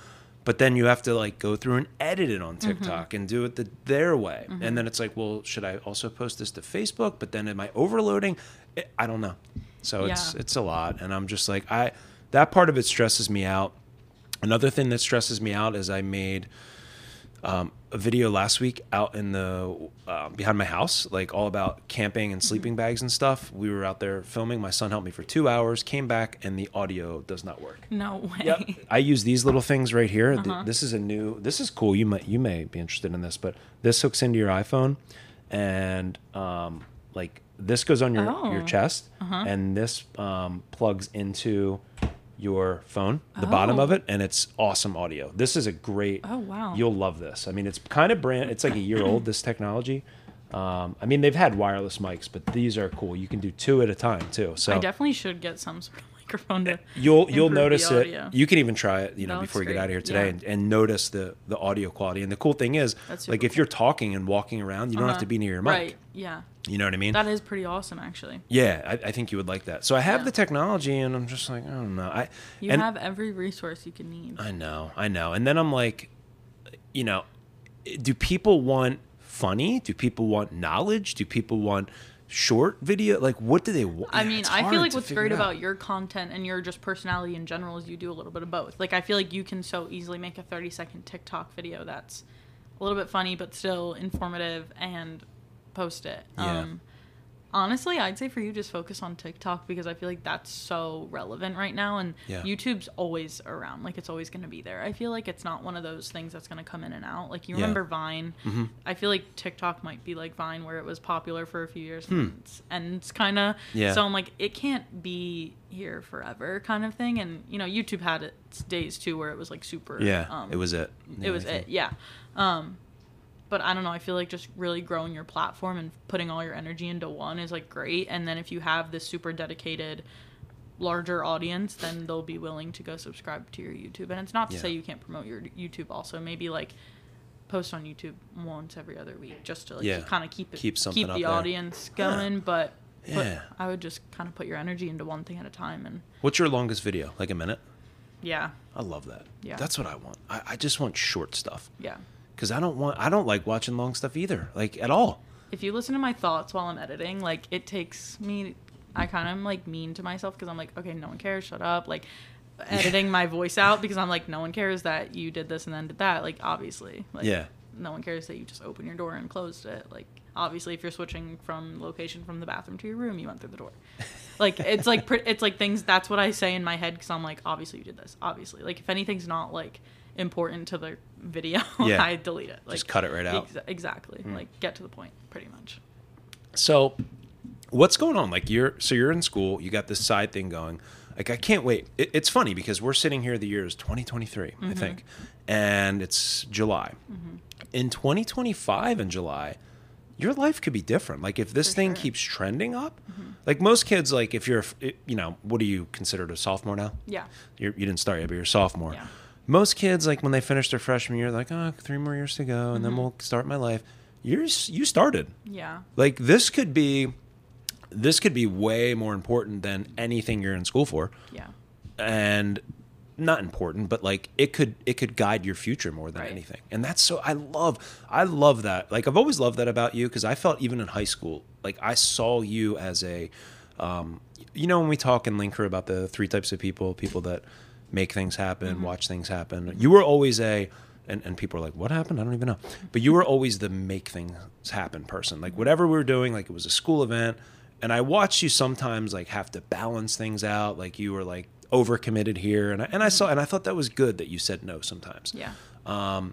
But then you have to like go through and edit it on mm-hmm. TikTok and do it the, their way. Mm-hmm. And then it's like, well, should I also post this to Facebook? But then am I overloading? I I don't know. So it's it's a lot, and I'm just like I that part of it stresses me out. Another thing that stresses me out is I made um, a video last week out in the uh, behind my house, like all about camping and sleeping bags and stuff. We were out there filming. My son helped me for two hours. Came back and the audio does not work. No way. Yep. I use these little things right here. Th- This is a new. This is cool. You might you may be interested in this, but this hooks into your iPhone, and um, like this goes on your your Oh. chest, and this um, plugs into your phone, the bottom Oh. of it, and it's awesome audio. This is a great. Oh, wow. You'll love this. I mean, it's kind of brand. It's like a year old. This technology. Um, I mean, they've had wireless mics, but these are cool. You can do two at a time too. So I definitely should get some sort of microphone to. you'll you'll notice it. You can even try it, you know, before you get out of here today, Yeah. and, and notice the the audio quality. And the cool thing is, like super if you're talking and walking around, you don't have Uh-huh. to be near your mic. Right. Yeah. You know what I mean? That is pretty awesome, actually. yeah, I, I think you would like that. So I have Yeah. the technology, and I'm just like, I don't know. I You and have every resource you can need. I know, I know. And then I'm like, you know, do people want funny? Do people want knowledge? Do people want short video? Like, what do they want? I mean, I feel like what's great out. about your content and your just personality in general is you do a little bit of both. Like, I feel like you can so easily make a 30 second TikTok video that's a little bit funny, but still informative and post it. Yeah. Um, honestly, I'd say for you, just focus on TikTok because I feel like that's so relevant right now. And Yeah. YouTube's always around. Like, it's always going to be there. I feel like it's not one of those things that's going to come in and out. Like, you Yeah. remember Vine? Mhm. I feel like TikTok might be like Vine, where it was popular for a few years and it's, and it's kind of Hmm. Yeah. So I'm like, it can't be here forever, kind of thing. And you know, YouTube had its days too, where it was like super. Yeah, um, it was it. It was it. Yeah. Um, but I don't know. I feel like just really growing your platform and putting all your energy into one is like great. And then if you have this super dedicated larger audience, then they'll be willing to go subscribe to your YouTube. And it's not to Yeah. say you can't promote your YouTube also. Maybe like post on YouTube once every other week just to like Yeah. kind of keep it Keep keep the there. audience going. But, but Yeah. I would just kind of put your energy into one thing at a time and What's your longest video? Like a minute? yeah, I love that. Yeah. That's what I want. I, I just want short stuff. yeah. Because I don't want I don't like watching long stuff either. Like at all. if you listen to my thoughts while I'm editing, like it takes me, I kind of am like mean to myself because I'm like, okay, no one cares, shut up. Like editing my voice out because I'm like, no one cares that you did this and then did that. Like obviously, like, Yeah. no one cares that you just opened your door and closed it. Like obviously, if you're switching from location from the bathroom to your room, you went through the door. Like it's like it's like things. That's what I say in my head because I'm like, obviously you did this. Obviously, like if anything's not like important to the video, Yeah. I delete it. Like Just cut it right out. exa- exactly. Like get to the point, pretty much. So, what's going on? Like you're so you're in school, you got this side thing going. Like I can't wait. It, it's funny because we're sitting here. The year is 2023, Mm-hmm. I think, and it's July. In 2025, in July, your life could be different. Like if this For thing sure. Mm-hmm. keeps trending up, like most kids, like if you're, you know, what are you considered a sophomore now? Yeah. You're, you didn't start yet, but you're a sophomore. Yeah. Most kids, like when they finish their freshman year, like, oh, three more years to go, and Mm-hmm. then we'll start my life. You're, you started. Yeah. Like this could be, this could be way more important than anything you're in school for, Yeah. and not important, but like it could it could guide your future more than Right. anything. And that's so I love I love that. Like I've always loved that about you because I felt even in high school, like I saw you as a, um, you know, when we talk in Link Crew about the three types of people, people that make things happen, watch things happen. You were always a and, and people are like, what happened? I don't even know. But you were always the make things happen person. Like whatever we were doing, like it was a school event. And I watched you sometimes like have to balance things out. Like you were like overcommitted here. And I, and I saw, and I thought that was good that you said no sometimes. Yeah. Um,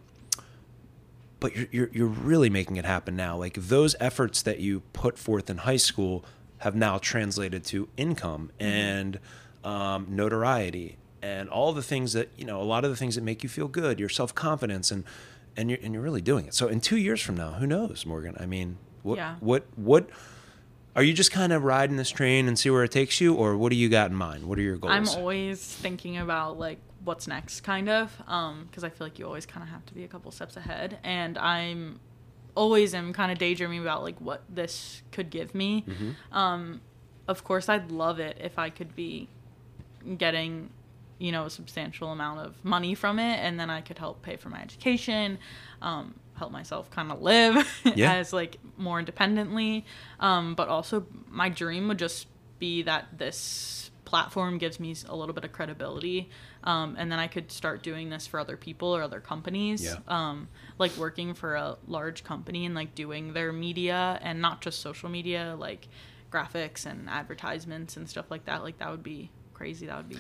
But you're, you're, you're really making it happen now. Like those efforts that you put forth in high school have now translated to income and um, notoriety and all the things that, you know, a lot of the things that make you feel good, your self confidence and, and you're, and you're really doing it. So in two years from now, who knows, Morgan? I mean, what, Yeah. what, what, are you just kind of riding this train and see where it takes you, or what do you got in mind? What are your goals? I'm always thinking about like what's next, kind of, because I feel like you always kind of have to be a couple steps ahead, and I'm always am kind of daydreaming about like what this could give me. Mm-hmm. Um, of course, I'd love it if I could be getting, you know, a substantial amount of money from it, and then I could help pay for my education, um, help myself kind of live Yeah. as like more independently. Um, but also, my dream would just be that this platform gives me a little bit of credibility, um, and then I could start doing this for other people or other companies. Yeah. Um, like working for a large company and like doing their media and not just social media, like graphics and advertisements and stuff like that. Like that would be crazy. That would be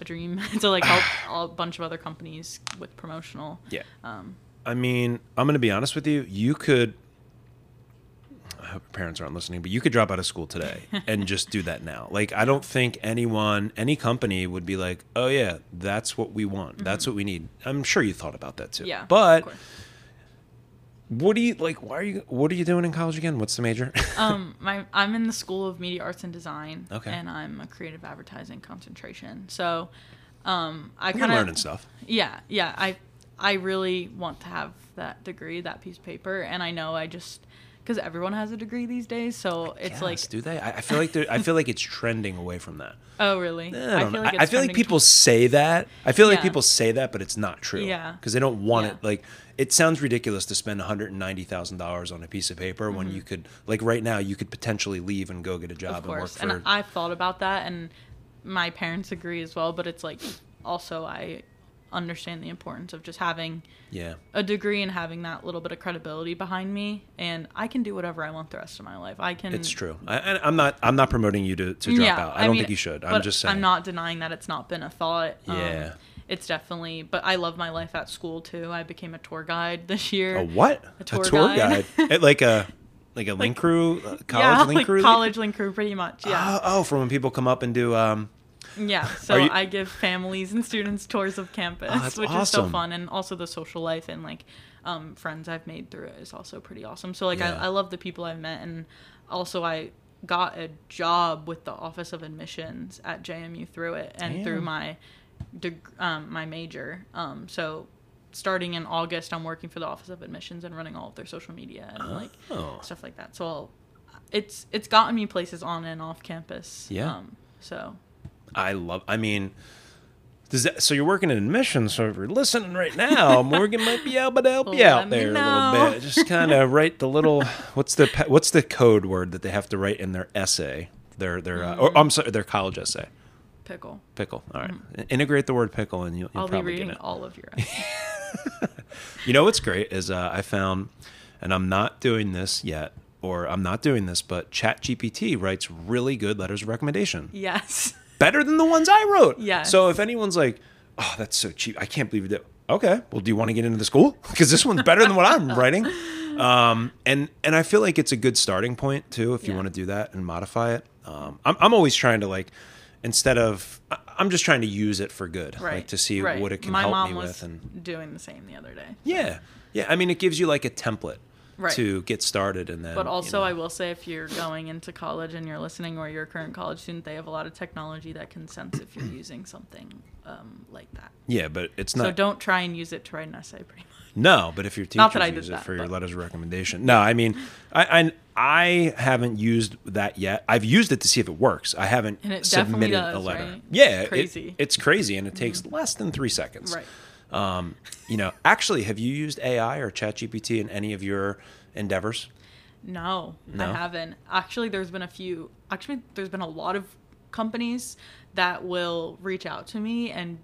a dream to like help a bunch of other companies with promotional. Yeah. Um, I mean, I'm going to be honest with you. You could. I hope your parents aren't listening, but you could drop out of school today and just do that now. Like, I don't think anyone, any company would be like, oh, yeah, that's what we want. That's what we need. I'm sure you thought about that too. Mm-hmm. yeah. But. What do you, like, why are you, what are you doing in college again? What's the major? um, my I'm in the School of Media Arts and Design. Okay. And I'm a creative advertising concentration. So, um, I kind of learning stuff. Yeah, yeah. I I really want to have that degree, that piece of paper, and I know I just because everyone has a degree these days, so it's like, do they? I, I feel like I feel like it's trending away from that. oh really? Eh, I, don't know. I, I feel like people to- say that. I feel like people say that, but it's not true. Yeah. Because they don't want Yeah. it. Like it sounds ridiculous to spend one hundred and ninety thousand dollars on a piece of paper when you could, like right now, you could potentially leave and go get a job of and work for. and I've thought about that, and my parents agree as well. But it's like also I understand the importance of just having yeah. a degree and having that little bit of credibility behind me, and I can do whatever I want the rest of my life. I can. It's true. I, i'm not. I'm not promoting you to, to drop out. I, don't mean, think you should. I'm just saying. I'm not denying that it's not been a thought. Um, Yeah. It's definitely. But I love my life at school too. I became a tour guide this year. A what? A tour guide. guide. At like a like a link crew, college yeah, link like crew. college link crew, pretty much. Yeah, Oh, oh, for when people come up and do. Um, yeah. So you- I give families and students tours of campus, Oh, which is so fun, and also the social life and like um, friends I've made through it is also pretty awesome. So like Yeah. I, I love the people I've met, and also I got a job with the Office of Admissions at JMU through it, and through my deg- um, my major. Um, so starting in August, I'm working for the Office of Admissions and running all of their social media and like Oh. stuff like that. So I'll, it's it's gotten me places on and off campus. Yeah. Um, so I love. I mean, does that, so you're working in admissions. So if you're listening right now, Morgan might be able to help you Let out me there a know. little bit. Just kind of write the little. What's the pa- what's the code word that they have to write in their essay? Their their uh, or I'm sorry, their college essay. Pickle. Pickle. All right. Integrate the word pickle, and you'll, you'll. I'll be probably reading get it. all of your. You know what's great is uh, I found, and I'm not doing this yet, or I'm not doing this, but ChatGPT writes really good letters of recommendation, Yes. better than the ones I wrote. Yes. So if anyone's like, "Oh, that's so cheap," I can't believe it. Okay, well, do you want to get into the school? Because this one's better than what I'm writing. Um, and and I feel like it's a good starting point too if you Yeah. want to do that and modify it. Um, I'm I'm always trying to like instead of I'm just trying to use it for good, Right. like to see right. what it can My help mom me was with and doing the same the other day. yeah. Yeah. I mean, it gives you like a template Right. to get started and then. But you also, know- I will say, if you're going into college and you're listening, or you're a current college student, they have a lot of technology that can sense if you're using something um, like that. Yeah, but it's not. So don't try and use it to write an essay. Pretty. No, but if your Not teachers that I did use it that, for your but- letters of recommendation. No, I mean, I, I I haven't used that yet. I've used it to see if it works. I haven't And it definitely submitted a letter. right? Yeah, it- it's crazy, and it takes less than three seconds. Right. Um, you know, actually, have you used AI or ChatGPT in any of your endeavors? No, No? I haven't. Actually, there's been a few. Actually, there's been a lot of companies that will reach out to me and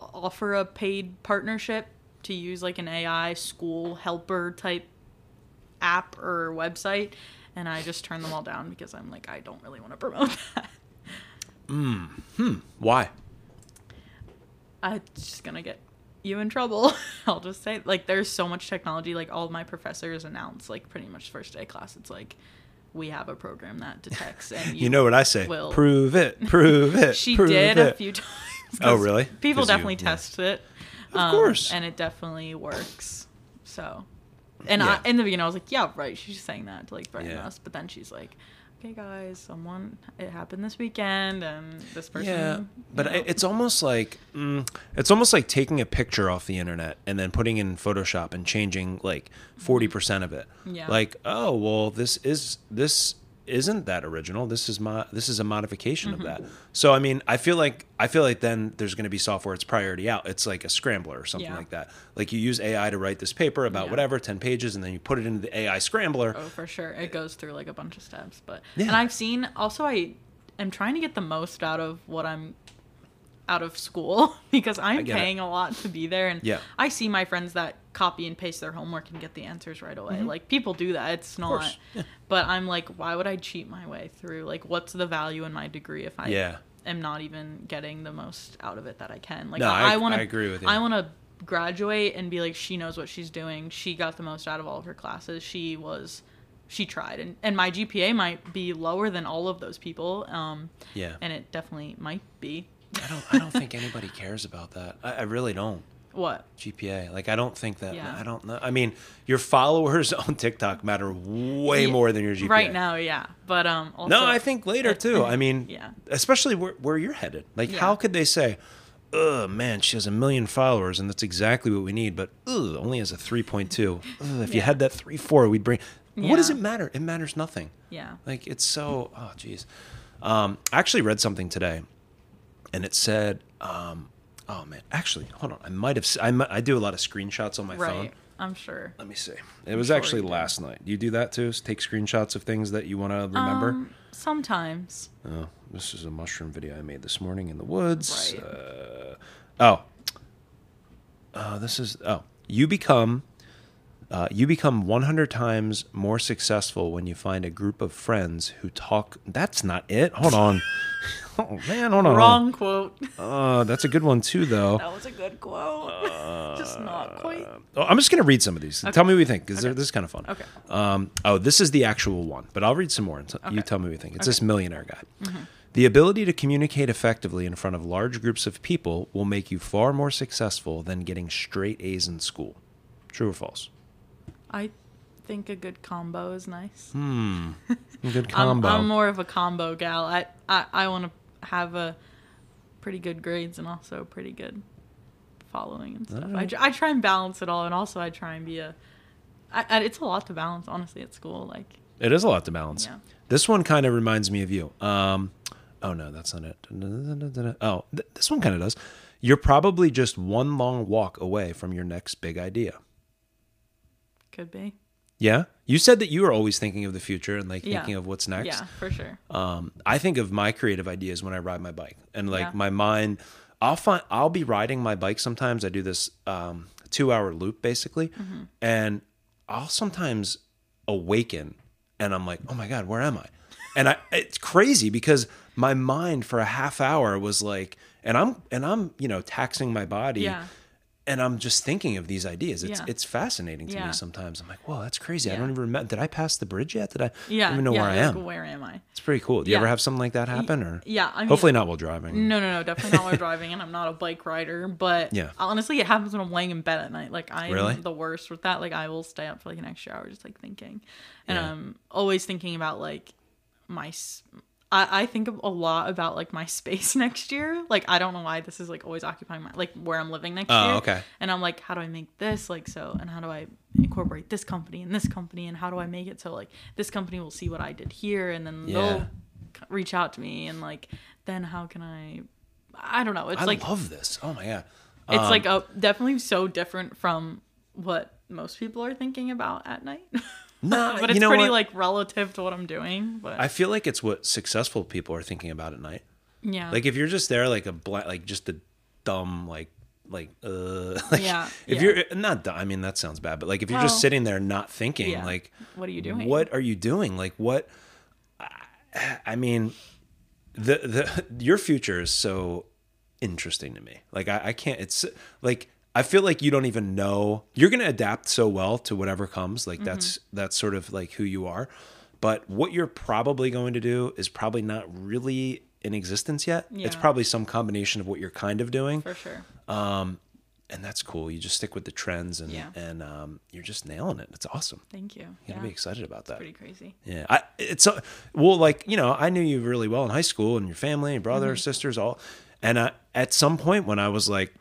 offer a paid partnership to use like an AI school helper type app or website, and I just turn them all down because I'm like, I don't really want to promote that. Mm. Hmm. Why? I'm just gonna get you in trouble. I'll just say like there's so much technology. Like all my professors announce like pretty much first day class. It's like we have a program that detects and You know what I say? will- Prove it. Prove it. she prove did it. a few times. Oh really? People 'Cause you- definitely yeah. test it. Of course. and it definitely works. So, and Yeah. I, in the beginning, I was like, "Yeah, right." She's saying that to like threaten Yeah. us, but then she's like, "Okay, guys, someone it happened this weekend, and this person." Yeah, you but know." it's almost like mm, it's almost like taking a picture off the internet and then putting in Photoshop and changing like forty percent of it. Yeah. Like, oh well, this is this isn't that original. This is my this is a modification of that. Mm-hmm. So I mean, I feel like I feel like then there's going to be software it's priority out. It's like a scrambler or something Yeah. like that. Like you use AI to write this paper about Yeah. whatever ten pages, and then you put it into the AI scrambler. Oh, for sure. It goes through like a bunch of steps, but Yeah. and I've seen also I am trying to get the most out of what I'm out of school because I'm get it. paying a lot to be there and Yeah. I see my friends that copy and paste their homework and get the answers right away. Like people do that. It's not Mm-hmm. Yeah. but I'm like why would I cheat my way through? Like what's the value in my degree if I Yeah. am not even getting the most out of it that I can? Like No, I- I, want to I agree with you. I want to graduate and be like she knows what she's doing. She got the most out of all of her classes. She was she tried and, and my GPA might be lower than all of those people. Um Yeah. and it definitely might be. I don't. I don't think anybody cares about that. I, I really don't. What? GPA. Like I don't think that. Yeah. I don't know. I mean, your followers on TikTok matter way Yeah, more than your GPA. Right now, yeah. But um also No, I think later too. I mean, Yeah. especially where, where you're headed. Like, Yeah. how could they say, "Oh man, she has a million followers, and that's exactly what we need," but ugh, only has a 3.2. Ugh, if you had that 3.4, we'd bring. What does it matter? It matters nothing. Yeah. Like it's so oh geez. Um, I actually read something today, and it said, um, oh man, actually, hold on, I might have. I, mi- I do a lot of screenshots on my phone. Right. I'm sure. Let me see. It was sure actually last night. Do you do that too? Take screenshots of things that you want to remember? Um, sometimes. oh, this is a mushroom video I made this morning in the woods. Right. Uh, oh, uh, this is oh, you become. Uh, you become 100 times more successful when you find a group of friends who talk. That's not it. Hold on. oh, man, hold on. Wrong quote. Uh, that's a good one, too, though. that was a good quote. Just not quite. Oh, I'm just going to read some of these. Tell me what you think, because this is kind of fun. Okay. Um, oh, this is the actual one, but I'll read some more. And t- You Okay. Mm-hmm. tell me what you think. It's this millionaire guy. The ability to communicate effectively in front of large groups of people will make you far more successful than getting straight A's in school. True or false? I think a good combo is nice. Hmm. Good I'm, combo. I'm more of a combo gal. I I, I want to have a pretty good grades and also pretty good following and stuff. I, I try and balance it all, and also I try and be a. I, I, it's a lot to balance, honestly, at school. Like, It is a lot to balance. Yeah. This one kind of reminds me of you. Um, oh no, that's not it. Oh, th- this one kind of does. You're probably just one long walk away from your next big idea. could be. Yeah, you said that you were always thinking of the future and like Yeah. thinking of what's next. Yeah, for sure. Um, I think of my creative ideas when I ride my bike, and like Yeah. my mind. I'll find I'll be riding my bike sometimes. I do this um, two hour loop basically, Mm-hmm. and I'll sometimes awaken and I'm like, oh my god, where am I? And I it's crazy because my mind for a half hour was like, and I'm and I'm you know taxing my body. Yeah. And I'm just thinking of these ideas. It's Yeah. it's fascinating to Yeah. me sometimes. I'm like, whoa, that's crazy. I don't even remember. Did I pass the bridge yet? Did I? Yeah. I Yeah. don't even know yeah, where I am. Like, where am I? It's pretty cool. Do you ever have something like that happen, or Yeah. I mean, hopefully not while driving? No, no, no, definitely not while driving, and I'm not a bike rider. But Yeah. honestly, it happens when I'm laying in bed at night. Like I'm Really? the worst with that. Like I will stay up for like an extra hour just like thinking, and Yeah. I'm always thinking about like my. I, I think a lot about like my space next year. Like I don't know why this is like always occupying my like where I'm living next Oh, year. okay. And I'm like, how do I make this like so? And how do I incorporate this company and this company? And how do I make it so like this company will see what I did here and then Yeah. they'll reach out to me and like then how can I? I don't know. It's I like love this. Oh my god. it's Um, like a definitely so different from what most people are thinking about at night. No, but it's you know pretty what? like relative to what I'm doing. But I feel like it's what successful people are thinking about at night. yeah, Like if you're just there, like a black, like just a dumb, like like uh, like Yeah, If yeah. you're not, dumb, I mean that sounds bad, but like if you're Well, just sitting there not thinking, yeah. like what are you doing? what are you doing? Like what? I- I mean, the the your future is so interesting to me. Like I, I can't. It's like I feel like you don't even know. You're gonna adapt so well to whatever comes. Like that's Mm-hmm. that's sort of like who you are. But what you're probably going to do is probably not really in existence yet. It's probably some combination of what you're kind of doing for sure. and that's cool. You just stick with the trends, and Yeah. and um, you're just nailing it. It's awesome. Thank you. You Yeah, gotta be excited about that. pretty crazy. Yeah, I, it's uh, well, like you know, I knew you really well in high school, and your family, and brother, Mm-hmm. sisters, all. And I, at some point, when I was like,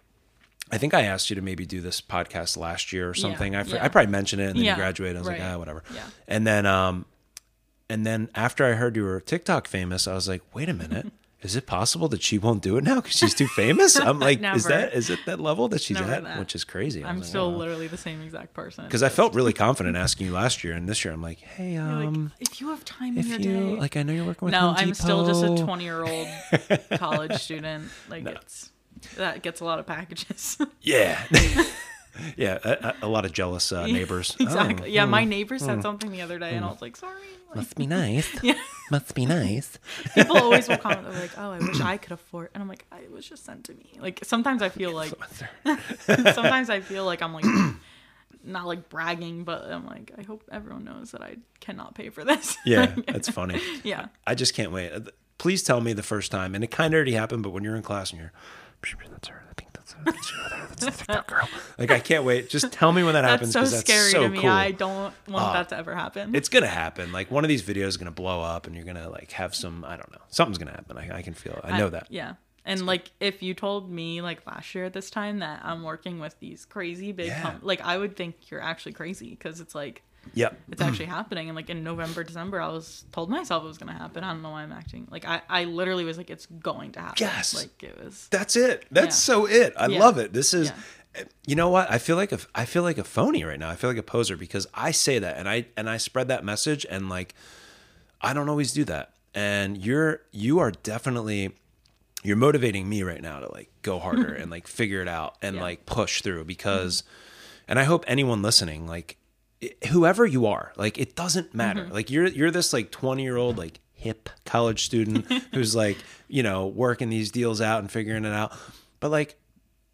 I think I asked you to maybe do this podcast last year or something. I, fr- yeah. I probably mentioned it, and then Yeah, you graduated. I was like, ah, whatever. Yeah. And then, um, and then after I heard you were TikTok famous, I was like, wait a minute. Is it possible that she won't do it now because she's too famous? I'm like, is that is it that level that she's Never at, that. which is crazy. I I'm like, still wow. literally the same exact person. because I felt really confident asking you last year, and this year I'm like, hey, You're like, um, if you have time in if your you day. like, I know you're working with no, I'm still just a 20 year old college student. Like it's that gets a lot of packages. Yeah, yeah, a, a lot of jealous uh, neighbors. exactly. Oh, yeah, my hmm, neighbor said hmm. something the other day, and I hmm. was like, sorry. Like, must be nice. yeah. Must be nice. People always will comment. They're like, "Oh, I wish I could afford," and I'm like, it was just sent to me." Like sometimes I feel like sometimes I feel like I'm like not like bragging, but I'm like, I hope everyone knows that I cannot pay for this. Yeah, that's funny. yeah. I just can't wait. Please tell me the first time, and it kind of already happened. But when you're in class and you're, that's her. I think that's her. That's her. That's the TikTok girl. Like I can't wait. Just tell me when that happens That's so that's scary so to me. cool. I don't want Ah. that to ever happen. it's gonna happen. Like one of these videos is gonna blow up, and you're gonna like have some. I don't know. Something's gonna happen. I, I can feel it. I know that. Yeah. And like, if you told me like last year at this time that I'm working with these crazy big, Yeah. com- like I would think you're actually crazy because it's like Yep. it's actually happening. And like in November, December, I was told myself it was gonna happen. I don't know why I'm acting like I, I literally was like, it's going to happen. Yes. Like it was. That's it. That's Yeah. so it. I Yeah. love it. This is Yeah. you know what? I feel like a I feel like a phony right now. I feel like a poser because I say that and I and I spread that message and like I don't always do that. And you're you are definitely you're motivating me right now to like go harder and like figure it out and like push through because mm-hmm. and I hope anyone listening like whoever you are, like it doesn't matter. Like you're you're this like 20-year-old like hip college student who's like, you know, working these deals out and figuring it out. But like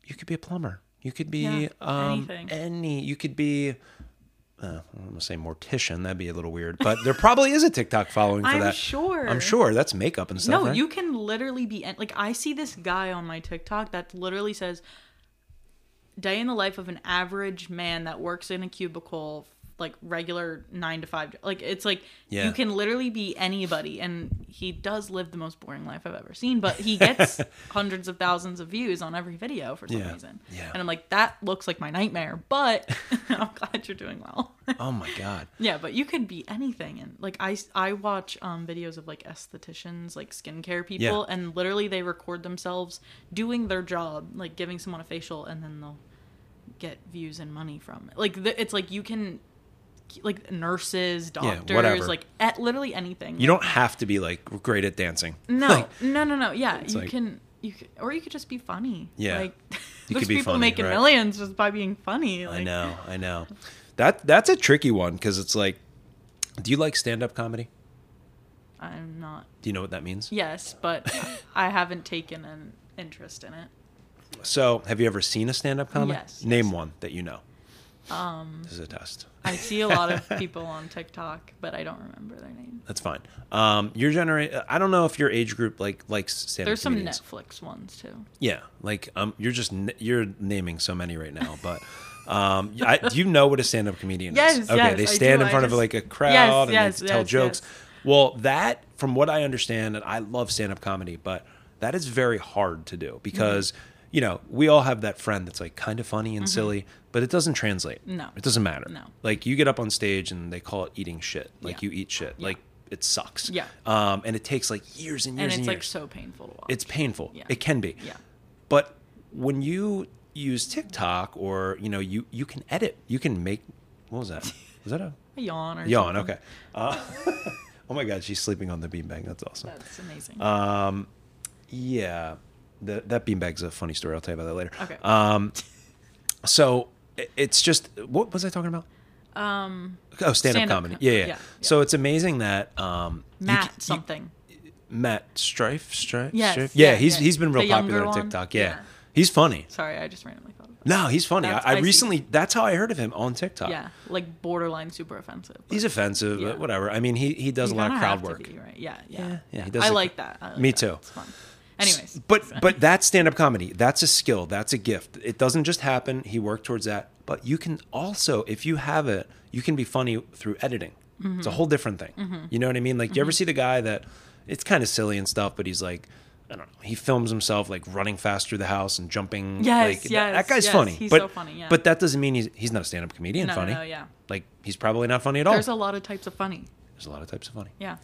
you could be a plumber. You could be Yeah, um anything. any you could be uh, I'm gonna say mortician. That'd be a little weird, but there probably is a TikTok following for that. I'm sure. I'm sure that's makeup and stuff. No, right? you can literally be like I see this guy on my TikTok that literally says day in the life of an average man that works in a cubicle like regular 9 to 5 like it's like Yeah. you can literally be anybody and he does live the most boring life I've ever seen but he gets hundreds of thousands of views on every video for some Yeah. reason. Yeah. And I'm like that looks like my nightmare but I'm glad you're doing well. Oh my god. Yeah, but you could be anything, and like I, I watch um, videos of like estheticians, like skincare people, Yeah. and literally they record themselves doing their job, like giving someone a facial, and then they'll get views and money from it. Like the, it's like you can, like nurses, doctors, whatever. like at literally anything. You don't have to be like great at dancing. no, Like, no, no, no. Yeah, you like- can, you or you could just be funny. Yeah. like You There's could be people funny, making right? millions just by being funny. I know, I know. That that's a tricky one because it's like, do you like stand up comedy? I'm not. Do you know what that means? Yes, but I haven't taken an interest in it. So, have you ever seen a stand up comic? Yes, Name yes. one that you know. Um, this is a test. I see a lot of people on TikTok, but I don't remember their name. That's fine. Um, your generation. I don't know if your age group like likes stand. There's some comedians. Netflix ones too. Yeah, like um, you're just n- you're naming so many right now, but. Um, I, do you know what a stand-up comedian Yes, is? Okay, yes, they stand in front of like a crowd Yes, and yes, they tell jokes. Well, that, from what I understand, and I love stand-up comedy, but that is very hard to do because Mm-hmm. you know we all have that friend that's like kind of funny and silly, but it doesn't translate. No. it doesn't matter. No. like you get up on stage and they call it eating shit. Like Yeah. you eat shit. Like it sucks. Yeah. um, and it takes like years and years And and, it's like years. so painful to watch. It's painful. Yeah. It can be. Yeah. But when you use TikTok or you know you you can edit, you can make. What was that? Was that a a yawn or something? yawn? something. Okay. Uh, oh my God, she's sleeping on the beanbag. That's awesome. That's amazing. Um, yeah, the, that beanbag's a funny story. I'll tell you about that later. Okay. Um, so it's just what was I talking about? um, Oh, stand-up Stand-up comedy. com- Yeah, yeah, yeah. So it's amazing that um, Matt c- you- something. Matt Strife, Strife, Yes, Strife? Yeah, yeah, he's he's been real popular on? TikTok. Yeah. Yeah. he's funny. Sorry, I just randomly thought. No, he's funny. I, That's- I I see. recently that's how I heard of him on TikTok. Yeah, like borderline super offensive. He's offensive, Yeah. but whatever. I mean, he he does you a lot of crowd work. be, right? Yeah, yeah, Yeah, he does I like- like that. I like Me that. too. It's fun. Anyways, But but that's stand up comedy. That's a skill. That's a gift. It doesn't just happen. He worked towards that. But you can also, if you have it, you can be funny through editing. It's Mm-hmm. a whole different thing. You know what I mean? Like, you ever see the guy that it's kind of silly and stuff, but he's like, I don't know. He films himself like running fast through the house and jumping. Yes, like, that- yes, that guy's yes, funny. he's but, so funny, yeah. But that doesn't mean he's he's not a stand up comedian. No, funny. no, yeah. Like he's probably not funny at all. there's a lot of types of funny. There's a lot of types of funny. Yeah.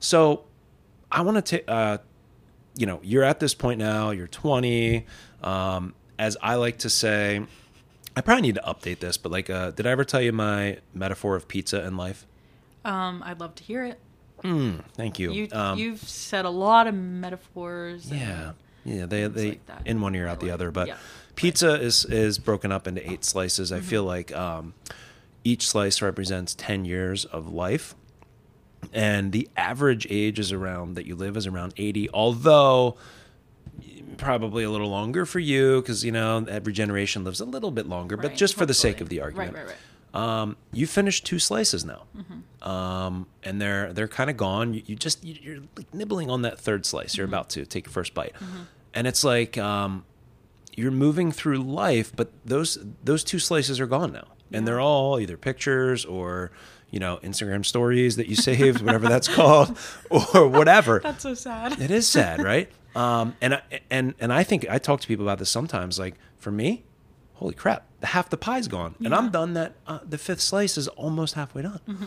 So I want to, uh, you know, you're at this point now, you're 20. Um, as I like to say, I probably need to update this, but like, uh, did I ever tell you my metaphor of pizza and life? Um, I'd love to hear it. Thank you. You um, you've said a lot of metaphors. and- yeah, yeah, they they like in one ear out the other, but yeah. pizza is is broken up into eight slices. I feel Mm-hmm. like um, each slice represents 10 years of life. And the average age is around that you live is around 80, although probably a little longer for you because you know every generation lives a little bit longer but Right, just for the sake of the argument. Right, right, right. um, you finished two slices now. Mm-hmm. um, and they're they're kind of gone. You, you just you- you're like nibbling on that third slice. Mm-hmm. you're about to take your first bite. And it's like um, you're moving through life but those those two slices are gone now. And they're all either pictures or you know instagram stories that you saved whatever that's called or whatever That's so sad. it is sad, right? Um, and I, and and I think I talk to people about this sometimes. Like for me, holy crap, the half the pie's gone, and I'm done. That uh, the fifth slice is almost halfway done, Mm-hmm.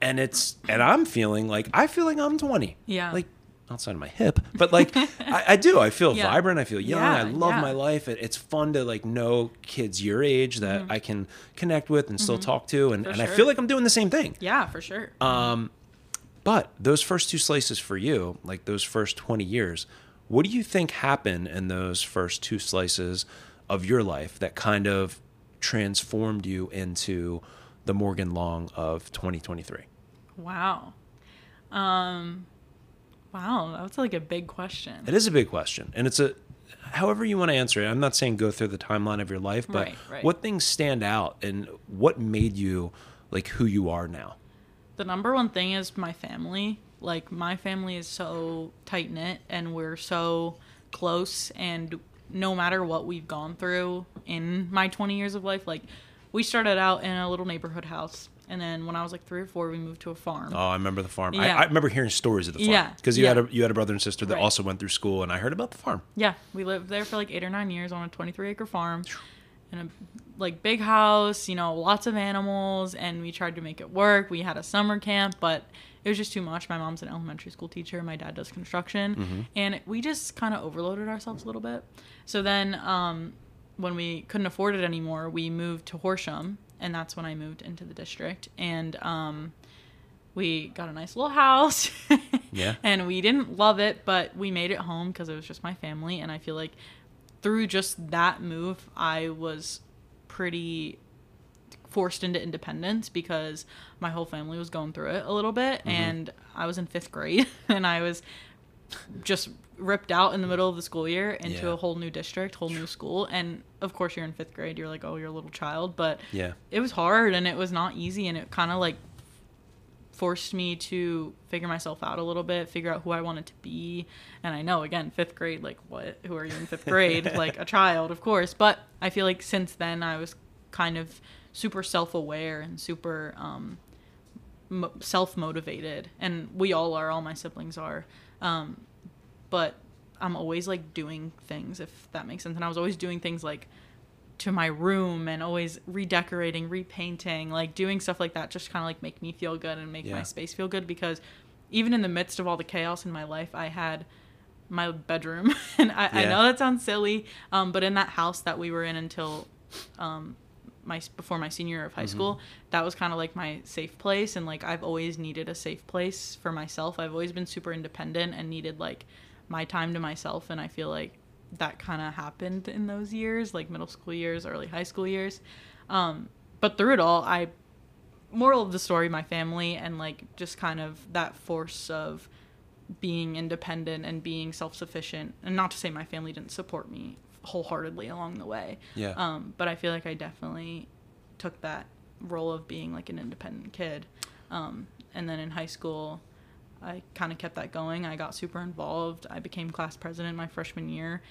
and it's and I'm feeling like I feel like I'm 20. Yeah. like outside of my hip, but like I, I do. I feel Yeah. vibrant. I feel young. Yeah, I love yeah. my life. It, it's fun to like know kids your age that I can connect with and still talk to, and, Mm-hmm. For and I feel like I'm doing the same thing. Yeah, for sure. Um, But those first two slices for you, like those first 20 years, what do you think happened in those first two slices of your life that kind of transformed you into the Morgan Long of 2023? wow. Um, wow, that's like a big question. It is a big question. And it's a, however you want to answer it. I'm not saying go through the timeline of your life, but Right, right. what things stand out and what made you like who you are now? The number one thing is my family. Like my family is so tight knit and we're so close and no matter what we've gone through in my 20 years of life, like we started out in a little neighborhood house and then when I was like 3 or 4 we moved to a farm. Oh, I remember the farm. Yeah. I, I remember hearing stories of the farm Yeah, because you yeah. had a you had a brother and sister that Right. also went through school, and I heard about the farm. Yeah, we lived there for like 8 or 9 years on a 23 acre farm in a like big house, you know, lots of animals and we tried to make it work. We had a summer camp, but it was just too much. My mom's an elementary school teacher, my dad does construction, and we just kind of overloaded ourselves a little bit. So then um when we couldn't afford it anymore, we moved to Horsham, and that's when I moved into the district and um we got a nice little house. Yeah. And we didn't love it, but we made it home because it was just my family. And I feel like through just that move, I was pretty forced into independence because my whole family was going through it a little bit Mm-hmm. and I was in 5th grade and I was just ripped out in the middle of the school year into Yeah. a whole new district, whole new school. And of course you're in 5th grade, you're like, "Oh, you're a little child," but Yeah. it was hard and it was not easy. And it kind of like forced me to figure myself out a little bit figure out who i wanted to be. And i know again fifth grade like what who are you in fifth grade? Like a child of course. But i feel like since then i was kind of super self-aware and super um, mo- self-motivated. And we all are. All my siblings are. Um, but i'm always like doing things if that makes sense and i was always doing things like to my room and always redecorating, repainting, like doing stuff like that just kind of like make me feel good and make Yeah. my space feel good because even in the midst of all the chaos in my life, I had my bedroom. and I, I know that sounds silly, um, but in that house that we were in until um, my before my senior year of high school, that was kind of like my safe place. And like I've always needed a safe place for myself. I've always been super independent and needed like my time to myself. And I feel like that kind of happened in those years, like middle school years, early high school years. Um, but through it all, I moral of the story, my family and like just kind of that force of being independent and being self-sufficient and not to say my family didn't support me wholeheartedly along the way Yeah. um, but i feel like i definitely took that role of being like an independent kid um, and then in high school i kind of kept that going i got super involved i became class president my freshman year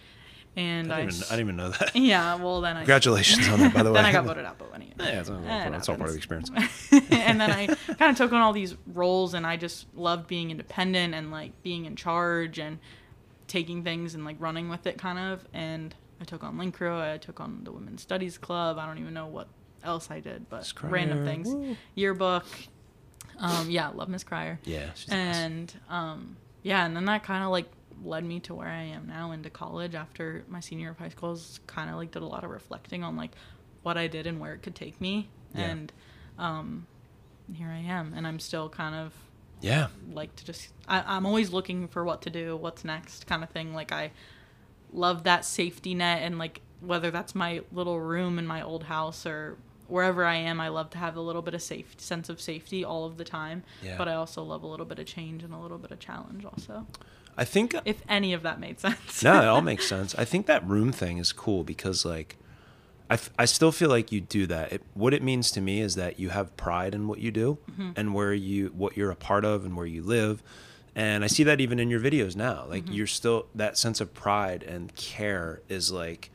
and I i, didn't, even, I didn't even know that. yeah well then i Congratulations on that, by the way. then i got voted out but anyway Yeah, it's, all- it it's all part of the experience. and then I kind of took on all these roles, and I just loved being independent and like being in charge and taking things and like running with it, kind of. And I took on Link Crew, I took on the Women's Studies Club. I don't even know what else I did, but random things. woo. Yearbook. Um, yeah, love Miss Cryer. Yeah, she's the best. And um, yeah, and then that kind of like led me to where I am now into college after my senior year of high school. Is Kind of like did a lot of reflecting on like what I did and where it could take me. Yeah. And um, here I am, and I'm still kind of Yeah. like to just I, I'm always looking for what to do, what's next, kind of thing. Like I love that safety net, and like whether that's my little room in my old house or wherever I am, I love to have a little bit of safe sense of safety all of the time. Yeah. But I also love a little bit of change and a little bit of challenge, also. I think If any of that made sense. no, it all makes sense. I think that room thing is cool because like I, f- I still feel like you do that. It, what it means to me is that you have pride in what you do Mm-hmm. and where you what you're a part of and where you live. And I see that even in your videos now. Like Mm-hmm. you're still that sense of pride and care is like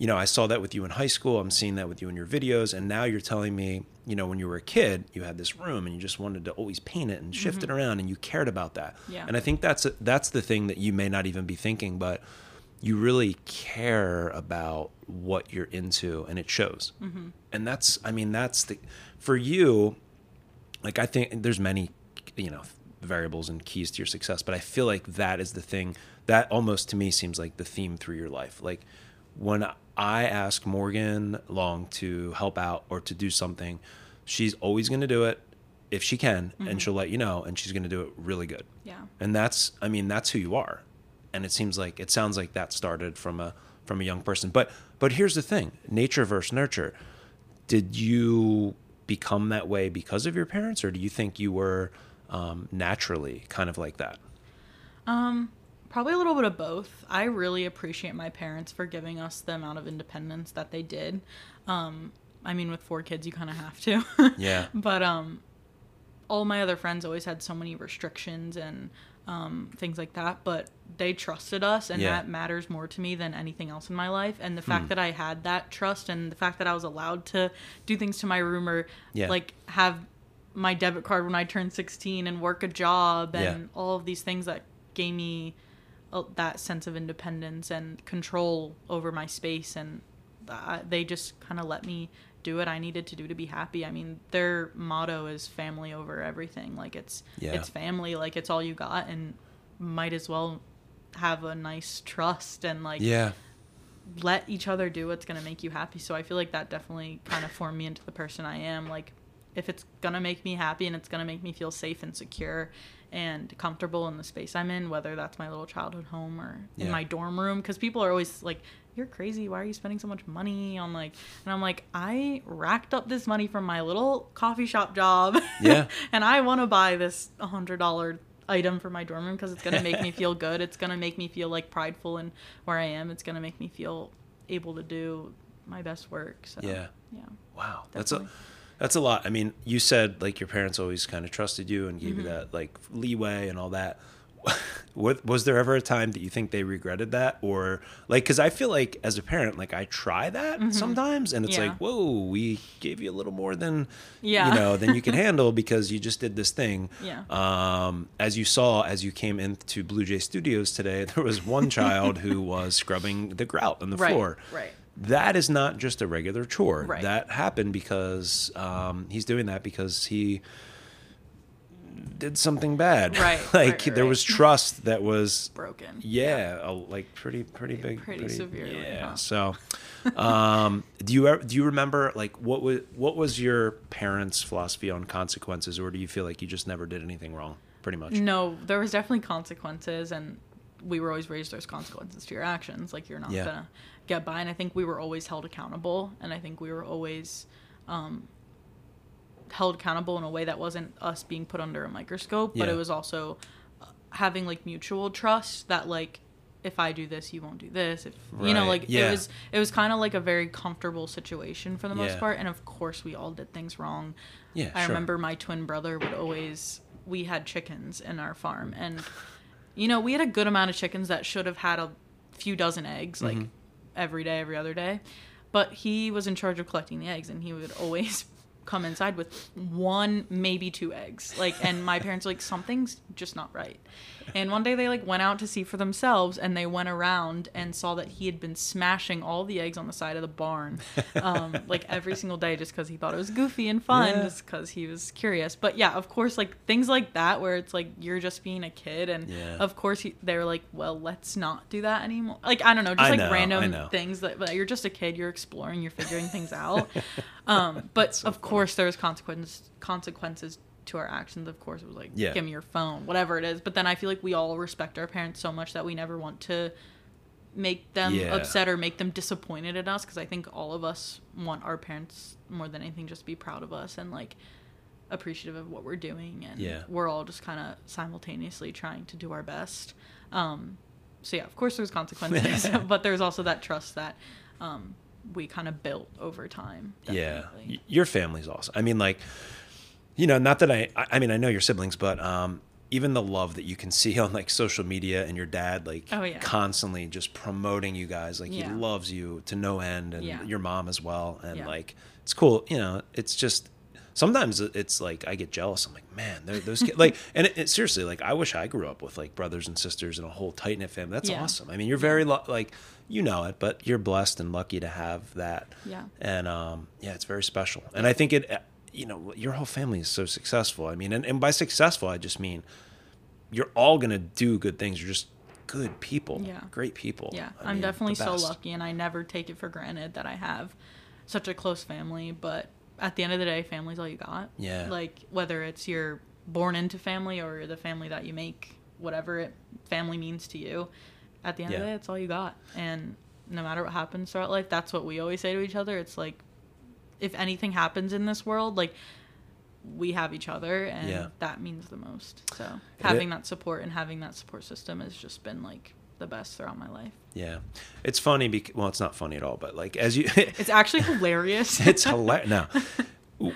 you know, I saw that with you in high school. I'm seeing that with you in your videos. And now you're telling me, you know, when you were a kid, you had this room and you just wanted to always paint it and shift it around and you cared about that. Mm-hmm. Yeah. And I think that's that's the thing that you may not even be thinking, but you really care about what you're into and it shows. Mm-hmm. And that's, I mean, that's the, for you, like, I think there's many, you know, variables and keys to your success, but I feel like that is the thing that almost to me seems like the theme through your life. Like, when I ask Morgan Long to help out or to do something, she's always going to do it if she can, and she'll let you know, and she's going to do it really good. Yeah. And that's, I mean, that's who you are. And it seems like it sounds like that started from a from a young person. But but here's the thing: nature versus nurture. Did you become that way because of your parents, or do you think you were um, naturally kind of like that? Um, probably a little bit of both. I really appreciate my parents for giving us the amount of independence that they did. Um, I mean, with four kids, you kind of have to. Yeah. But um, all my other friends always had so many restrictions and um, things like that. But they trusted us, and Yeah. that matters more to me than anything else in my life. And the fact that I had that trust, and the fact that I was allowed to do things to my room or Yeah. like have my debit card when I turned 16 and work a job Yeah. and all of these things that gave me that sense of independence and control over my space and uh, they just kind of let me do what I needed to do to be happy. I mean, their motto is family over everything. Like it's Yeah. it's family, like it's all you got and might as well have a nice trust and like Yeah. let each other do what's going to make you happy. So I feel like that definitely kind of formed me into the person I am. Like if it's going to make me happy and it's going to make me feel safe and secure and comfortable in the space I'm in, whether that's my little childhood home or in Yeah. my dorm room. Because people are always like, "You're crazy. Why are you spending so much money on like?" And I'm like, I racked up this money from my little coffee shop job. Yeah. and I want to buy this hundred dollar item for my dorm room because it's gonna make me feel good. It's gonna make me feel like prideful in where I am. It's gonna make me feel able to do my best work. So Yeah. yeah. Wow, that's a Definitely. That's a lot. I mean, you said like your parents always kind of trusted you and gave you Mm-hmm. that like leeway and all that. Wa- was there ever a time that you think they regretted that, or like because I feel like as a parent, like I try that sometimes, and it's Mm-hmm. Yeah. like, whoa, we gave you a little more than Yeah. you know than you can handle because you just did this thing. Yeah. Um, as you saw, as you came into Blue Jay Studios today, there was one child who was scrubbing the grout on the Right. floor Right. That is not just a regular chore. Right. That happened because um, he's doing that because he did something bad. Right, like right, right, there was trust that was Broken. yeah, a, like pretty pretty big, Pretty severely, Yeah. huh? So, um, do you do you remember like what was what was your parents' philosophy on consequences, or do you feel like you just never did anything wrong? Pretty much. No, there was definitely consequences, and we were always raised there's consequences to your actions. Like you're not Yeah. gonna get by. And I think we were always held accountable, and I think we were always um, held accountable in a way that wasn't us being put under a microscope, but Yeah. it was also uh, having like mutual trust that like if I do this, you won't do this. If you know, like Yeah. it was, it was kind of like a very comfortable situation for the most Yeah. part. And of course, we all did things wrong. Yeah, I sure. remember my twin brother would always. We had chickens in our farm, and you know, we had a good amount of chickens that should have had a few dozen eggs, like Mm-hmm. Every day, every other day. But he was in charge of collecting the eggs, and he would always come inside with one, maybe two eggs. Like, and my parents were like something's just not right. And one day they like went out to see for themselves, and they went around and saw that he had been smashing all the eggs on the side of the barn, um, like every single day, just because he thought it was goofy and fun, Yeah. just because he was curious. But yeah, of course, like things like that, where it's like you're just being a kid, and Yeah. of course he, they were like, well, let's not do that anymore. Like I don't know, just I like know, random things that but you're just a kid, you're exploring, you're figuring things out. Um, but of course, there's consequences consequences to our actions. Of course, it was like, Yeah. give me your phone, whatever it is. But then I feel like we all respect our parents so much that we never want to make them Yeah. upset or make them disappointed at us because I think all of us want our parents more than anything just be proud of us and like appreciative of what we're doing and Yeah. we're all just kind of simultaneously trying to do our best. Um, so yeah, of course there's consequences, but there's also that trust that um, we kind of built over time. Yeah, definitely. Y- your family's awesome. I mean, like, you know, not that I, I mean, I know your siblings, but um, even the love that you can see on like social media and your dad, like, Oh, yeah. constantly just promoting you guys, like Yeah. he loves you to no end, and Yeah. your mom as well, and like, it's cool. You know, it's just. Sometimes it's like I get jealous. I'm like, man, those kids like, and it, it, seriously, like, I wish I grew up with like brothers and sisters and a whole tight knit family. That's Yeah. awesome. I mean, you're very lu- like, you know it, but you're blessed and lucky to have that Yeah. and um, yeah, it's very special. And I think it, you know, your whole family is so successful. I mean, and, and by successful, I just mean you're all gonna do good things. You're just good people, Yeah. great people. Yeah, I I'm mean, definitely so lucky, and I never take it for granted that I have such a close family. But at the end of the day, family's all you got. Yeah. Like whether it's you're born into family or the family that you make, whatever it family means to you, at the end of the day, it's all you got. And no matter what happens throughout life, that's what we always say to each other. It's like, if anything happens in this world, like we have each other, and Yeah. that means the most. So having that support and having that support system has just been like the best throughout my life. Yeah, it's funny because well, it's not funny at all. But like as you, It's actually hilarious. it's hilarious. Now,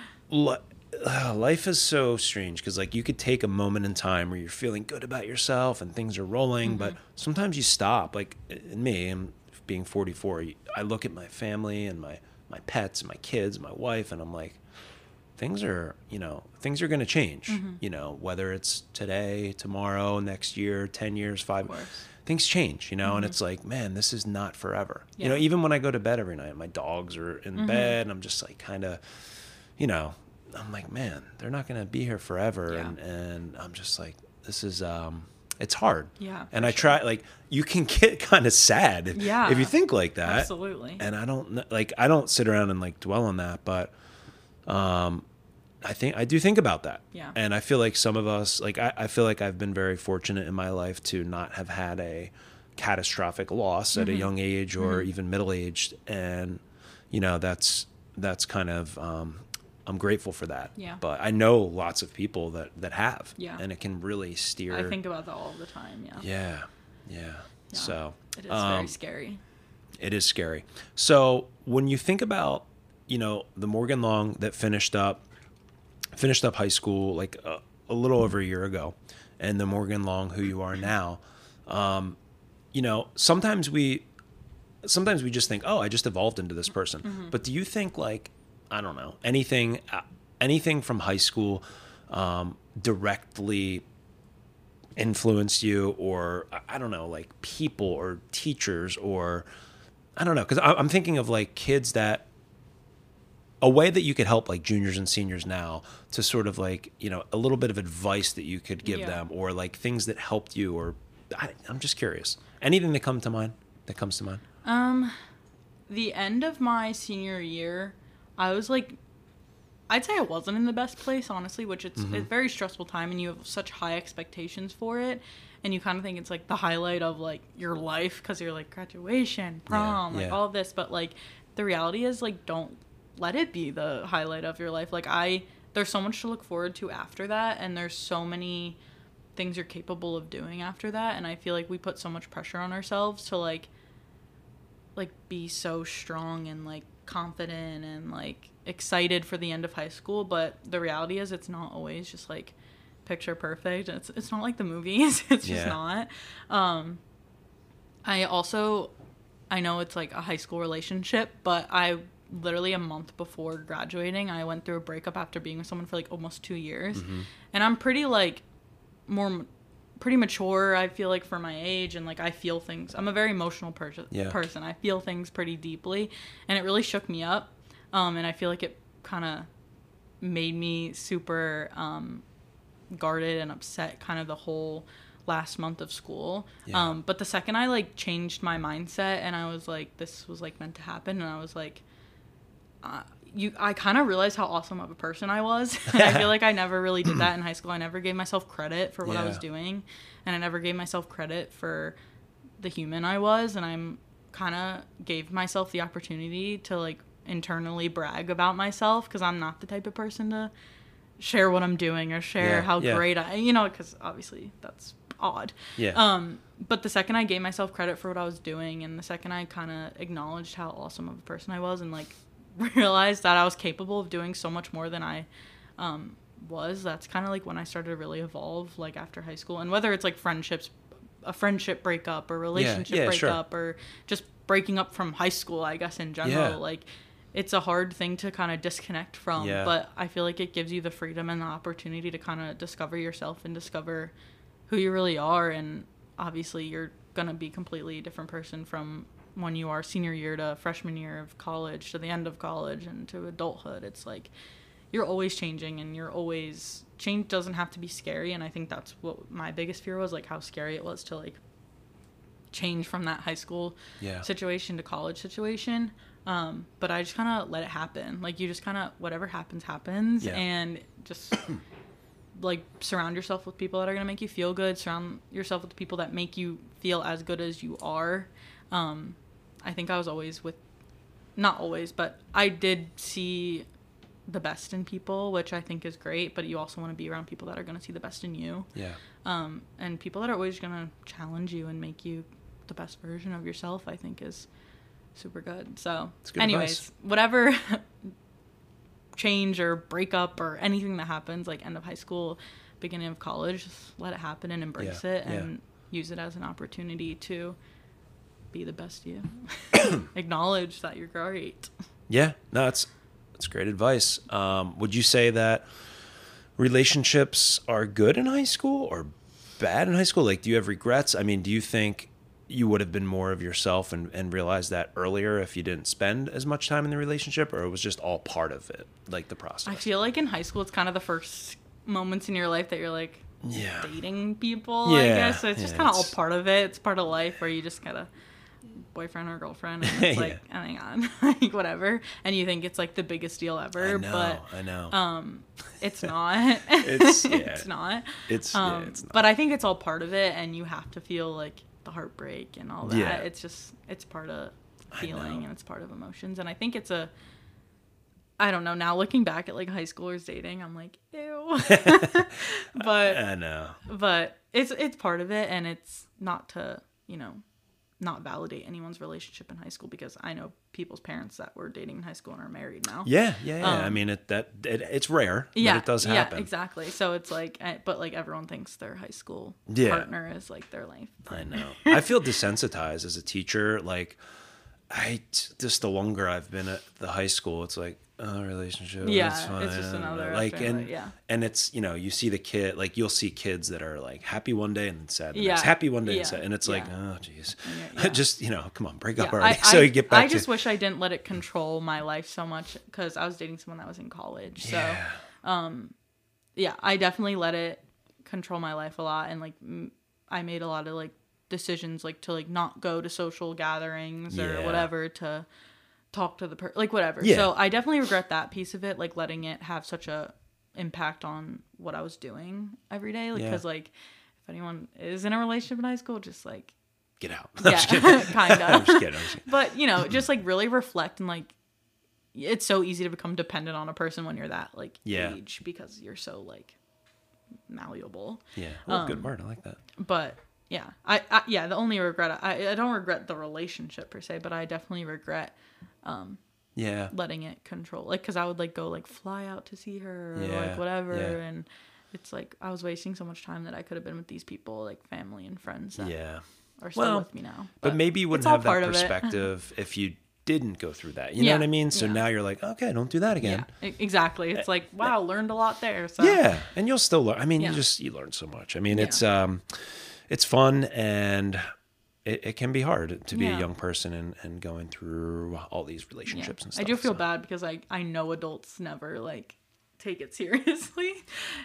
uh, life is so strange because like you could take a moment in time where you're feeling good about yourself and things are rolling, but sometimes you stop. Like in me, I'm being 44. I look at my family and my my pets, my kids, my wife, and I'm like, things are you know things are going to change. Mm-hmm. You know whether it's today, tomorrow, next year, ten years, five. Things change, you know, and mm-hmm. it's like, man, this is not forever. You know, even when I go to bed every night, my dogs are in mm-hmm. bed, and I'm just like, kind of, you know, I'm like, man, they're not going to be here forever. Yeah. And, and I'm just like, this is, um, it's hard. Yeah, And I try, like, you can get kind of sad if, Yeah. if you think like that. Absolutely. And I don't, like, I don't sit around and like dwell on that, but, um, I think I do think about that. Yeah. And I feel like some of us, like I, I feel like I've been very fortunate in my life to not have had a catastrophic loss at a Mm-hmm. young age or even middle aged, and you know that's that's kind of um, I'm grateful for that. Yeah. But I know lots of people that that have. Yeah. And it can really steer. I think about that all the time. Yeah. Yeah. Yeah. Yeah. So It is um, very scary. it is scary. So when you think about, you know, the Morgan Long that finished up, finished up high school like a, a little over a year ago, and the Morgan Long who you are now, um, you know, sometimes we, sometimes we just think, oh, I just evolved into this person. But do you think like, I don't know, anything, uh, anything from high school, um, directly influenced you or I- don't know like people or teachers or i don't know because i'm thinking of like kids that a way that you could help like juniors and seniors now to sort of like you know a little bit of advice that you could give Yeah. them or like things that helped you or I, i'm just curious anything that come to mind that comes to mind Um, the end of my senior year, I was like, I'd say I wasn't in the best place, honestly, which it's Mm-hmm. a very stressful time and you have such high expectations for it. And you kind of think it's like the highlight of like your life because you're like graduation, prom, like yeah. all this. But like the reality is, like, don't let it be the highlight of your life. Like, I, there's so much to look forward to after that. And there's so many things you're capable of doing after that. And I feel like we put so much pressure on ourselves to like, like be so strong and like confident and like excited for the end of high school but the reality is it's not always just like picture perfect it's it's not like the movies it's just Yeah. not um i also i know it's like a high school relationship but i literally a month before graduating i went through a breakup after being with someone for like almost 2 years Mm-hmm. and i'm pretty like more pretty mature i feel like for my age and like i feel things i'm a very emotional person Yeah. person i feel things pretty deeply and it really shook me up um, and i feel like it kind of made me super um, guarded and upset kind of the whole last month of school Yeah. um, but the second i like changed my mindset and i was like this was like meant to happen and i was like uh, you I kind of realized how awesome of a person I was. And I feel like I never really did that in high school. I never gave myself credit for what I was doing, and I never gave myself credit for the human I was. And I'm kind of gave myself the opportunity to like internally brag about myself because I'm not the type of person to share what I'm doing or share Yeah, how yeah. great I, you know, because obviously that's odd. yeah Um, but the second I gave myself credit for what I was doing, and the second I kind of acknowledged how awesome of a person I was, and like realized that I was capable of doing so much more than I um, was, that's kind of like when I started to really evolve, like after high school. And whether it's like friendships, a friendship breakup, or relationship yeah, sure. breakup, or just breaking up from high school, I guess in general, Yeah. like it's a hard thing to kind of disconnect from. Yeah. But I feel like it gives you the freedom and the opportunity to kind of discover yourself and discover who you really are and obviously you're going to be completely a different person from when you are senior year to freshman year of college to the end of college and to adulthood it's like you're always changing and you're always change doesn't have to be scary. And i think that's what my biggest fear was like how scary it was to like change from that high school yeah. situation to college situation. Um, but i just kind of let it happen. Like you just kind of whatever happens happens. Yeah. and just like surround yourself with people that are going to make you feel good. Surround yourself with people that make you feel as good as you are. Um, i think i was always with not always but i did see the best in people which i think is great but you also want to be around people that are going to see the best in you yeah um, and people that are always going to challenge you and make you the best version of yourself i think is super good so good anyways advice. whatever change or breakup or anything that happens like end of high school beginning of college just let it happen and embrace Yeah, it yeah. and use it as an opportunity to be the best you acknowledge that you're great Yeah, no, that's that's great advice. Um, would you say that relationships are good in high school or bad in high school? Like, do you have regrets? I mean, do you think you would have been more of yourself and, and realized that earlier if you didn't spend as much time in the relationship, or it was just all part of it, like the process? i feel like in high school it's kind of the first moments in your life that you're like yeah, dating people, I Yeah, guess. So it's just kind of all part of it. It's part of life where you just gotta boyfriend or girlfriend and it's like oh my god like whatever and you think it's like the biggest deal ever I know, but I know. um it's not It's- it's, not it's um yeah, it's not. but i think it's all part of it and you have to feel like the heartbreak and all that Yeah. it's just it's part of feeling and it's part of emotions and i think it's a i don't know now looking back at like high schoolers dating i'm like ew but I know. but it's it's part of it and it's not to you know not validate anyone's relationship in high school because i know people's parents that were dating in high school and are married now Yeah, yeah, yeah. I Um, mean, it that it, it's rare, yeah but it does happen. yeah exactly so it's like eh, but like everyone thinks their high school Yeah. partner is like their life I know. I feel desensitized as a teacher. Like, I just the longer I've been at the high school, it's like oh, relationship. Yeah, it's just another like and like, yeah. and it's you know you see the kid like you'll see kids that are like happy one day and then sad. Yeah, next. happy one day yeah, and sad, and it's like oh jeez, Yeah, yeah. just you know come on break Yeah, up already I, so you get back I to just wish I didn't let it control my life so much because I was dating someone that was in college. So yeah. Um, yeah, I definitely let it control my life a lot, and like m- I made a lot of like decisions, like to like not go to social gatherings or Yeah. whatever to talk to the person, like whatever. Yeah. So I definitely regret that piece of it, like letting it have such a impact on what I was doing every day, Yeah. because like if anyone is in a relationship in high school, just like get out. Yeah, kind of. Just kidding. I'm just kidding. but you know just like really reflect and like it's so easy to become dependent on a person when you're that like Yeah. age because you're so like malleable Yeah. Oh, Um, good word. I like that. but yeah I, I yeah the only regret I, I don't regret the relationship per se but i definitely regret Um, yeah. letting it control like because i would like go like fly out to see her or Yeah, like whatever yeah. and it's like i was wasting so much time that i could have been with these people like family and friends that Yeah. are still Well, with me now But, maybe you wouldn't have that part of it. perspective if you didn't go through that. You know what I mean? So yeah. now you're like, okay, don't do that again. yeah exactly it's eh, like eh, wow learned a lot there so Yeah, and you'll still learn. I mean, Yeah. you just you learn so much. I mean, Yeah. it's um, it's fun and it, it can be hard to be a young person and, and going through all these Yeah. relationships and stuff. I do feel so. bad because I I know adults never like take it seriously,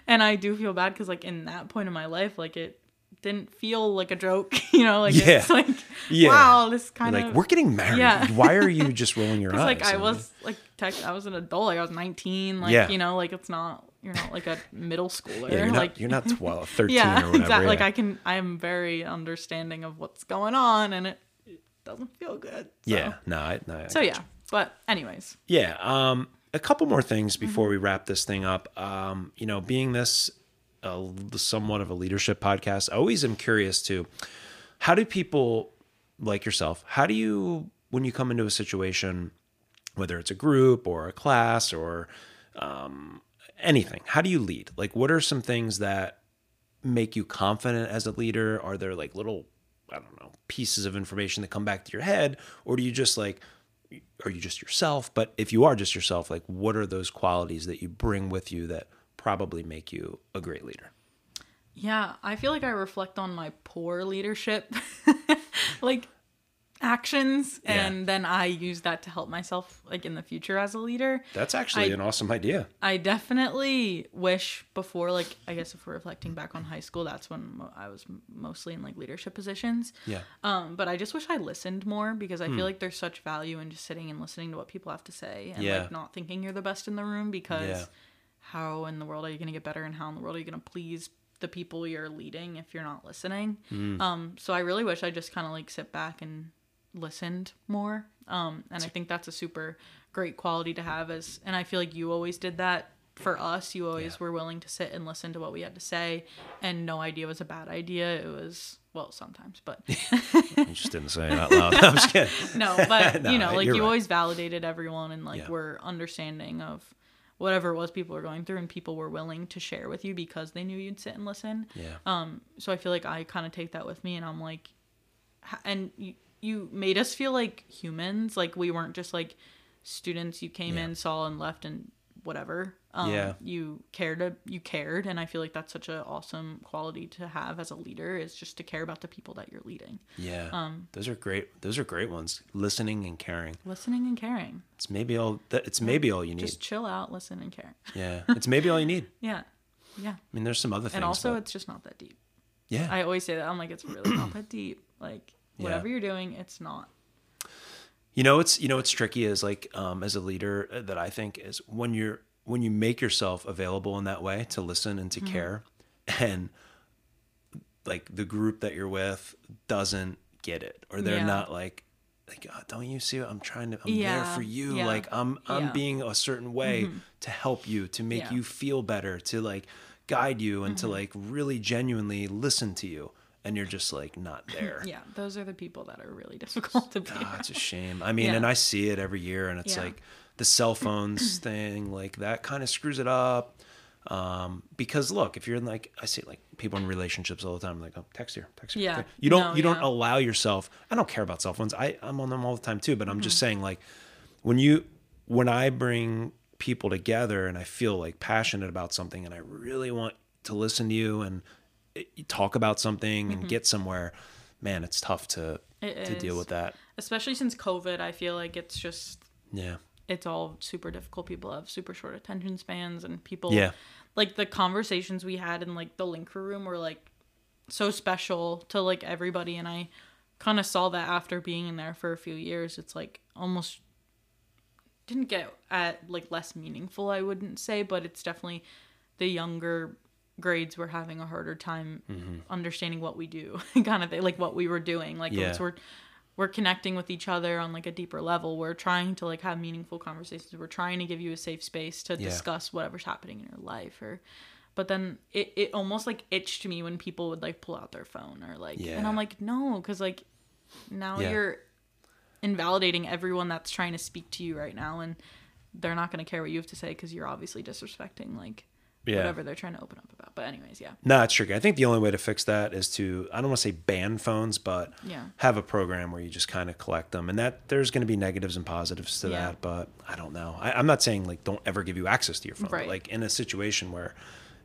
and I do feel bad because like in that point in my life, like it didn't feel like a joke, you know, like Yeah. it's like Yeah. wow, this You're kind like of we're getting married. Yeah. Why are you just rolling your eyes? like I was like tech, I was an adult, like I was 19, like Yeah. you know, like it's not you're not like a middle schooler, yeah, you're not, like you're not 12, 13 yeah, or whatever. exactly. Like. I can, I am very understanding of what's going on, and it, it doesn't feel good. So. yeah, no, I, no. I So yeah, but anyways, Yeah. Um, a couple more things before Mm-hmm. we wrap this thing up. Um, you know, being this uh, somewhat of a leadership podcast, I always am curious to how do people like yourself, how do you, when you come into a situation, whether it's a group or a class or um, anything, how do you lead? Like, what are some things that make you confident as a leader? Are there like little, I don't know, pieces of information that come back to your head? Or do you just like, are you just yourself? But if you are just yourself, like what are those qualities that you bring with you that probably make you a great leader? Yeah, I feel like I reflect on my poor leadership, like actions, Yeah. and then I use that to help myself, like in the future as a leader. That's actually I- an awesome idea. I definitely wish before, like, I guess if we're reflecting back on high school, that's when I was mostly in like leadership positions. Yeah. Um, but I just wish I listened more because I feel like there's such value in just sitting and listening to what people have to say and Yeah. like not thinking you're the best in the room because Yeah. how in the world are you going to get better and how in the world are you going to please the people you're leading if you're not listening? Mm. Um, so I really wish I just kind of like sit back and listened more. Um, and I think that's a super great quality to have as, and I feel like you always did that for us. You always Yeah. were willing to sit and listen to what we had to say and no idea was a bad idea. It was, well, sometimes, but You just didn't say it out loud. I'm just kidding. no, but No, you know, like you're right. always validated everyone and like Yeah. were understanding of whatever it was people were going through and people were willing to share with you because they knew you'd sit and listen. Yeah. Um, so I feel like I kind of take that with me and I'm like, and you, you made us feel like humans. Like we weren't just like students you came Yeah. in, saw and left and whatever. Um, Yeah. You cared, you cared. And I feel like that's such an awesome quality to have as a leader is just to care about the people that you're leading. Yeah. Um, those are great. Those are great ones. Listening and caring. Listening and caring. It's maybe all that it's maybe all you need. Just chill out, listen and care. yeah. It's maybe all you need. Yeah. Yeah. I mean, there's some other things. And also, but- it's just not that deep. yeah. I always say that. I'm like, it's really not that deep. Like, Yeah. whatever you're doing, it's not You know, it's you know what's tricky is like um, as a leader uh, that I think is when you're when you make yourself available in that way to listen and to care, and like the group that you're with doesn't get it or they're Yeah. not like like oh, don't you see what I'm trying to I'm there for you yeah, like I'm I'm yeah. being a certain way to help you to make Yeah. Mm-hmm. you feel better to like guide you and to like really genuinely listen to you and you're just like not there. Yeah, those are the people that are really difficult to be. Ah, it's a shame. I mean, Yeah. and I see it every year, and it's Yeah. like the cell phones thing, like that kind of screws it up. Um, because look, if you're in like, I see like people in relationships all the time, like, oh, text here, text here. Yeah. text. You don't, No, you don't allow yourself. I don't care about cell phones. I, I'm on them all the time too. But I'm Mm-hmm. just saying, like, when you, when I bring people together and I feel like passionate about something, and I really want to listen to you and talk about something and get somewhere, man, it's tough to Mm-hmm. It to deal with that. Especially since COVID, I feel like it's just Yeah. it's all super difficult. People have super short attention spans, and people Yeah. like the conversations we had in like the Link Crew room were like so special to like everybody, and I kind of saw that after being in there for a few years. It's like almost didn't get at like less meaningful, I wouldn't say, but it's definitely the younger grades were having a harder time Mm-hmm. understanding what we do, kind of thing, like what we were doing. Like Yeah. we're we're connecting with each other on like a deeper level. We're trying to like have meaningful conversations. We're trying to give you a safe space to Yeah. discuss whatever's happening in your life or but then it, it almost like itched me when people would like pull out their phone or like and I'm like no because like now Yeah. you're invalidating everyone that's trying to speak to you right now and they're not going to care what you have to say because you're obviously disrespecting like Yeah. whatever they're trying to open up about but anyways yeah No, it's tricky. I think the only way to fix that is to I don't want to say ban phones, but Yeah. have a program where you just kind of collect them, and that there's going to be negatives and positives to Yeah. that. But I don't know. I, I'm not saying like don't ever give you access to your phone, but Right. like in a situation where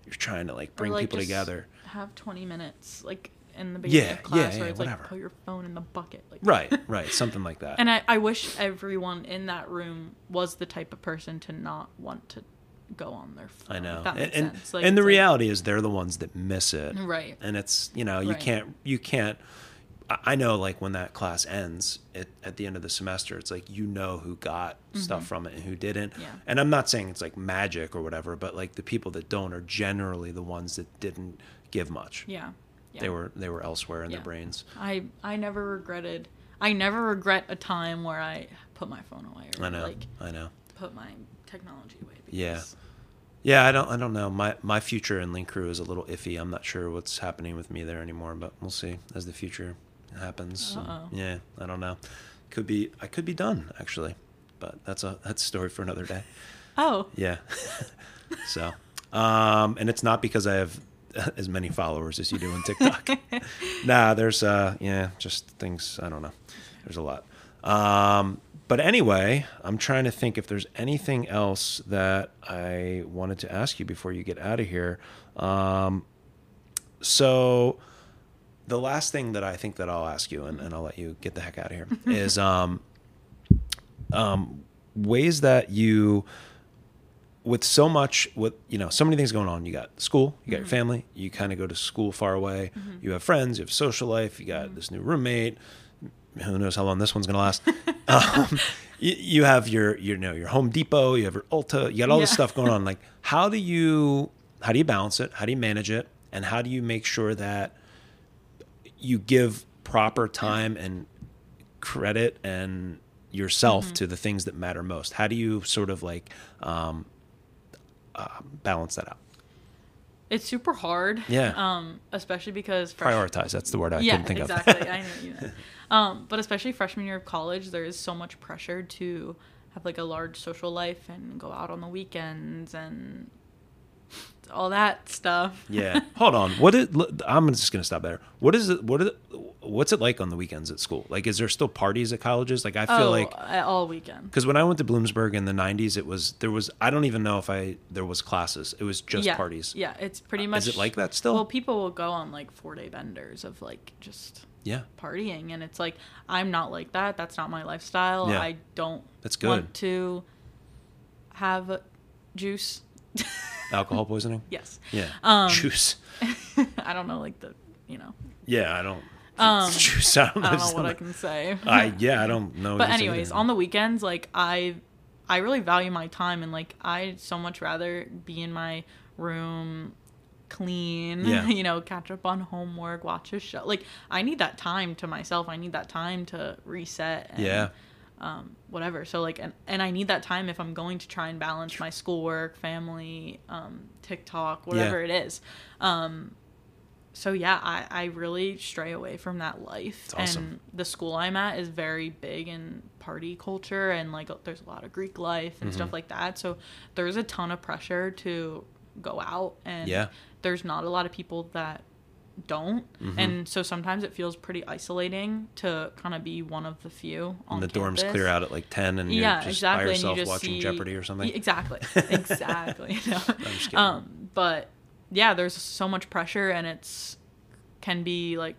you're trying to like bring like, people together, have 20 minutes like in the beginning Yeah, of class yeah, where yeah, it's whatever. like put your phone in the bucket like right? Right, something like that. and I, I wish everyone in that room was the type of person to not want to go on their phone I know, and and. Like, and the like- reality is they're the ones that miss it, Right. And it's you know you Right. can't you can't. I know like when that class ends at, at the end of the semester, it's like you know who got stuff from it and who didn't. Mm-hmm. Yeah. And I'm not saying it's like magic or whatever, but like the people that don't are generally the ones that didn't give much. yeah, yeah. They were they were elsewhere in Yeah. their brains. I I never regretted. I never regret a time where I put my phone away or I know. like I know. put my technology away. Yeah. Yeah, I don't I don't know. My my future in Link Crew is a little iffy. I'm not sure what's happening with me there anymore, but we'll see as the future happens. Uh-oh. yeah, I don't know. Could be I could be done actually. But that's a that's a story for another day. Oh, Yeah. so, um and it's not because I have as many followers as you do on TikTok. nah, there's uh yeah, just things I don't know. There's a lot. Um but anyway, I'm trying to think if there's anything else that I wanted to ask you before you get out of here. Um so the last thing that I think that I'll ask you and, and I'll let you get the heck out of here is um um ways that you with so much with you know so many things going on you got school you got your family you kind of go to school far away you have friends you have social life you got this new roommate who knows how long this one's going to last um, you, you have your you know your Home Depot you have your Ulta you got all this stuff going on like how do you how do you balance it how do you manage it and how do you make sure that you give proper time and credit and yourself Mm-hmm. to the things that matter most how do you sort of like um, uh, balance that out it's super hard. Yeah. Um, especially because fresh- prioritize that's the word i yeah, couldn't think exactly. of Exactly. I know you know. Um, but especially freshman year of college, there is so much pressure to have like a large social life and go out on the weekends and all that stuff. yeah hold on what is i'm just gonna stop there what is it what is it, what's it like on the weekends at school like is there still parties at colleges like i feel oh, like all weekend. because when i went to Bloomsburg in the 90s it was there was i don't even know if i there was classes it was just yeah, parties Yeah, it's pretty Uh, much. is it like that still? Well, people will go on like four day benders of like just yeah partying, and it's like I'm not like that. That's not my lifestyle. Yeah. I don't. That's good. Want to have juice. alcohol poisoning yes. yeah Um, juice I don't know, like the you know. yeah i don't Um, Juice, I don't I don't know know what I can say. I yeah, I don't know. but anyways, on the weekends, like I, I really value my time, and like i'd so much rather be in my room, clean, Yeah. you know, catch up on homework, watch a show. Like I need that time to myself. I need that time to reset. And, yeah, um, whatever. So like, and, and I need that time if I'm going to try and balance my schoolwork, family, um, TikTok, whatever it is. Um, so yeah, I, I really stray away from that life. Awesome. And the school I'm at is very big in party culture and like there's a lot of Greek life and Mm-hmm. stuff like that. So there's a ton of pressure to go out and Yeah. There's not a lot of people that don't Mm-hmm. and so sometimes it feels pretty isolating to kind of be one of the few on and the dorms clear out at like ten, and yeah you're just exactly by you yourself just watching see, Jeopardy or something. Exactly exactly no. um but yeah there's so much pressure and it's can be like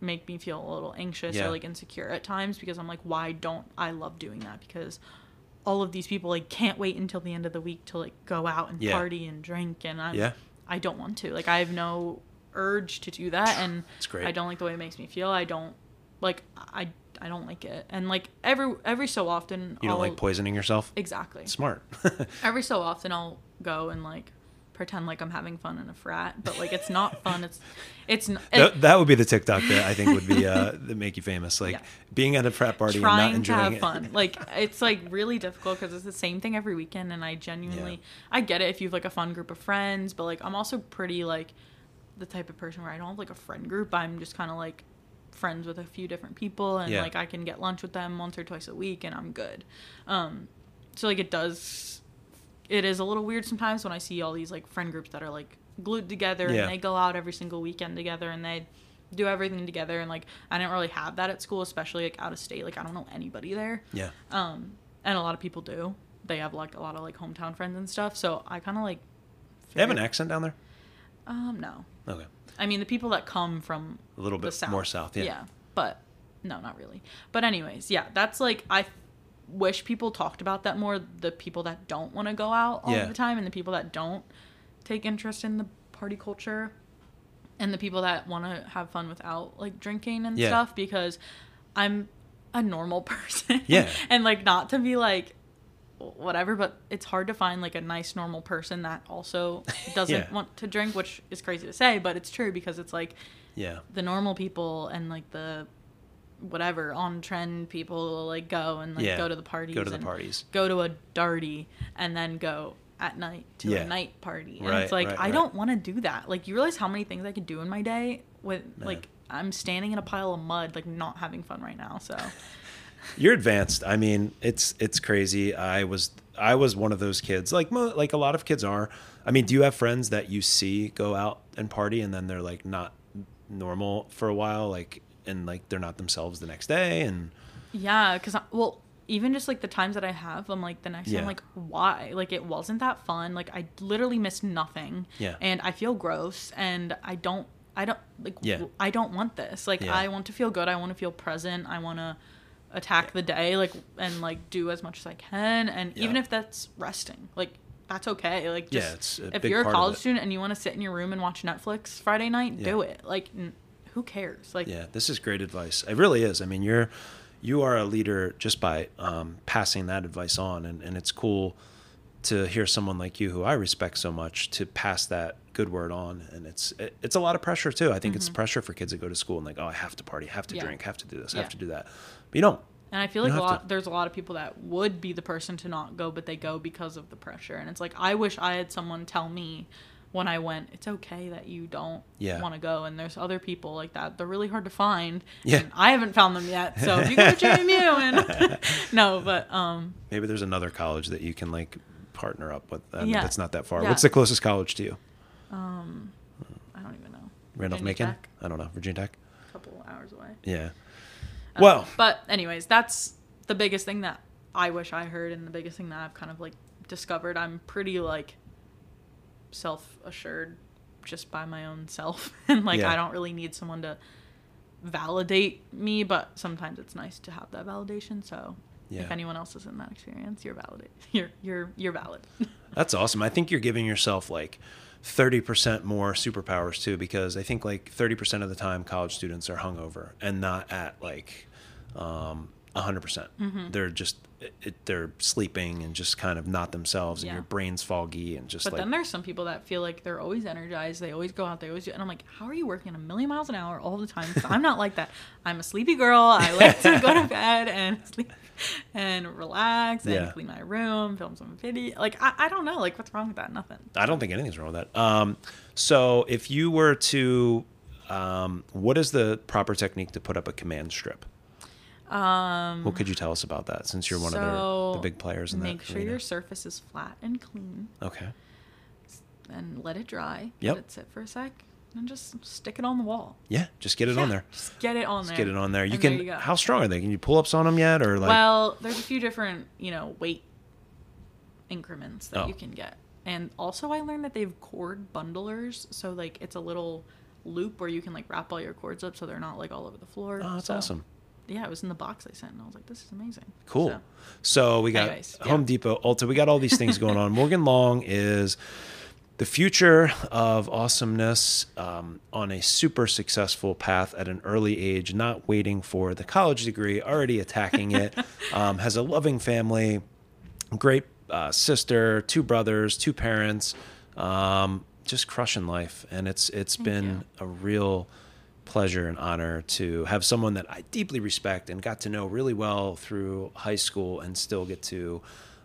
make me feel a little anxious Yeah. or like insecure at times because i'm like why don't i love doing that because all of these people like can't wait until the end of the week to like go out and Yeah. party and drink and i Yeah. I don't want to like i have no urge to do that and It's great. i don't like the way it makes me feel i don't like i i don't like it and like every every so often you don't I'll, like poisoning yourself. exactly Smart. every so often I'll go and like pretend like I'm having fun in a frat, but like it's not fun. It's it's n- that, that would be the TikTok that I think would be uh, that make you famous. Like Yeah. being at a frat party and not trying to enjoying have it. fun. Like it's like really difficult because it's the same thing every weekend, and I genuinely Yeah. I get it if you have like a fun group of friends, but like I'm also pretty like the type of person where I don't have like a friend group. I'm just kind of like friends with a few different people, and Yeah. like I can get lunch with them once or twice a week, and I'm good. Um, so like it does it is a little weird sometimes when I see all these like friend groups that are like glued together Yeah. and they go out every single weekend together and they do everything together and like I didn't really have that at school, especially like out of state. Like I don't know anybody there. Yeah. Um, and a lot of people do. They have like a lot of like hometown friends and stuff. So I kind of like. They have an accent down there. Um, no. Okay. I mean the people that come from A little bit south. more south. Yeah. Yeah, but no, not really. But anyways, yeah, that's like I wish people talked about that more. The people that don't want to go out all Yeah. the time, and the people that don't take interest in the party culture, and the people that want to have fun without like drinking and Yeah. stuff. Because I'm a normal person. Yeah. and like not to be like whatever but it's hard to find like a nice normal person that also doesn't Yeah. want to drink which is crazy to say but it's true because it's like Yeah. the normal people and like the whatever on trend people like go and like Yeah. go to the parties Go to the parties. go to a darty and then go at night to Yeah. a night party and Right, it's like right, i right. don't want to do that like you realize how many things i could do in my day with like i'm standing in a pile of mud like not having fun right now so You're advanced. I mean, it's it's crazy. I was I was one of those kids, like mo- like a lot of kids are. I mean, do you have friends that you see go out and party and then they're like not normal for a while, like and like they're not themselves the next day and Yeah, because well, even just like the times that I have, I'm like the next day, Yeah. I'm like, why? Like it wasn't that fun. Like I literally missed nothing. Yeah. And I feel gross, and I don't, I don't like, Yeah. I don't want this. Like Yeah. I want to feel good. I want to feel present. I want to attack the day, like and like do as much as I can, and even if that's resting, like. That's okay. Like, Yeah, just a if you're a college student and you want to sit in your room and watch Netflix Friday night, Yeah. do it. Like, n- who cares? Like, Yeah, this is great advice. It really is. I mean, you're you are a leader just by um, passing that advice on, and, and it's cool to hear someone like you, who I respect so much, to pass that good word on. And it's it, it's a lot of pressure too. I think it's pressure for kids that go to school and like, oh, I have to party, have to Mm-hmm. Yeah. drink, have to do this, Yeah. have to do that. But you don't. And I feel like a lot to. there's a lot of people that would be the person to not go, but they go because of the pressure. And it's like I wish I had someone tell me when I went, it's okay that you don't Yeah. want to go. And there's other people like that. They're really hard to find. Yeah. And I haven't found them yet. So if you go to JMU and no, but um Maybe there's another college that you can like partner up with. Uh, Yeah. That's not that far. Yeah. What's the closest college to you? Um I don't even know. Randolph Macon? Tech, I don't know. Virginia Tech? a couple hours away. Yeah. Um, Well, but anyways, that's the biggest thing that I wish I heard, and the biggest thing that I've kind of like discovered. I'm pretty like self assured just by my own self, and like Yeah. I don't really need someone to validate me. But sometimes it's nice to have that validation. So Yeah. if anyone else is in that experience, you're valid. You're you're you're valid. That's awesome. I think you're giving yourself like 30% more superpowers too because I think like 30% of the time college students are hungover and not at like um 100%. percent Mm-hmm. They're just it, it- they're sleeping and just kind of not themselves and Yeah. your brain's foggy and just But like then there's some people that feel like they're always energized. They always go out. They always do. And I'm like, how are you working a million miles an hour all the time? I'm not like that. I'm a sleepy girl. I like to go to bed and sleep and relax and Yeah. clean my room, film some video. Like I, I don't know. Like what's wrong with that? Nothing. I don't think anything's wrong with that. Um, so if you were to, um, what is the proper technique to put up a command strip? Um, What could you tell us about that since you're one of so the, the big players in make that? Make sure arena? your surface is flat and clean, Okay. and let it dry. Yep. Let it sit for a sec, and just stick it on the wall. Yeah, just get it on there. Just get it on Just there. get it on there. You and can. There you how strong are they? Can you pull ups on them yet, or like? well, there's a few different, you know, weight increments that Oh. you can get. And also I learned that they have cord bundlers, so like it's a little loop where you can like wrap all your cords up so they're not like all over the floor. oh, that's So, awesome. Yeah, it was in the box I sent and I was like, this is amazing. Cool. So, So, we got Anyways, yeah. Home Depot, Ulta. We got all these things going on. Morgan Long is the future of awesomeness um, on a super successful path at an early age, not waiting for the college degree, already attacking it. um, has a loving family, great uh, sister, two brothers, two parents, um, just crushing life. And it's it's been you. a real pleasure and honor to have someone that I deeply respect and got to know really well through high school and still get to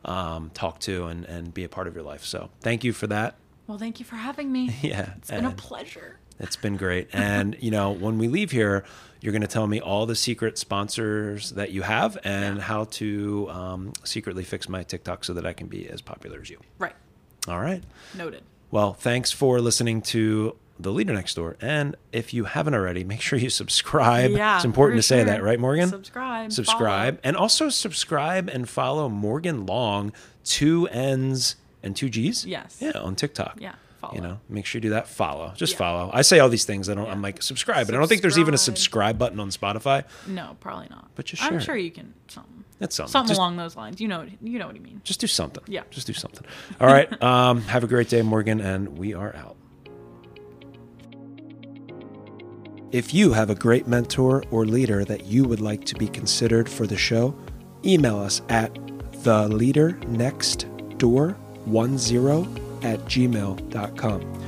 um, talk to and, and be a part of your life. So thank you for that. well, thank you for having me. Yeah. It's been a pleasure. It's been great. And, you know, when we leave here, you're going to tell me all the secret sponsors that you have and Yeah. how to um, secretly fix my TikTok so that I can be as popular as you. Right. All right. Noted. Well, thanks for listening to The Leader Next Door. And if you haven't already, make sure you subscribe. Yeah. it's important to say sure. that, right, Morgan? Subscribe. Subscribe. follow. And also subscribe and follow Morgan Long, two N's and two G's. Yes. Yeah, on TikTok. Yeah. Follow. You know, make sure you do that. Follow. Just Yeah. follow. I say all these things. I don't. Yeah. I'm like subscribe, but I don't think there's even a Subscribe. subscribe button on Spotify. No, probably not. But just share I'm sure you can something. That's something. Something Just- along those lines. You know what you know what you mean. Just do something. Yeah. Just do something. All right. Um, have a great day, Morgan, and we are out. If you have a great mentor or leader that you would like to be considered for the show, email us at theleadernextdoor10 at gmail.com.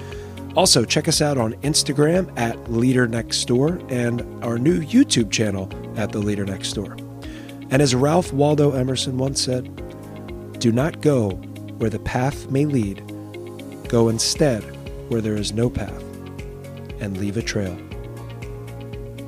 Also, check us out on Instagram at Leader Next Door and our new YouTube channel at The Leader Next Door. And as Ralph Waldo Emerson once said, do not go where the path may lead. Go instead where there is no path and leave a trail.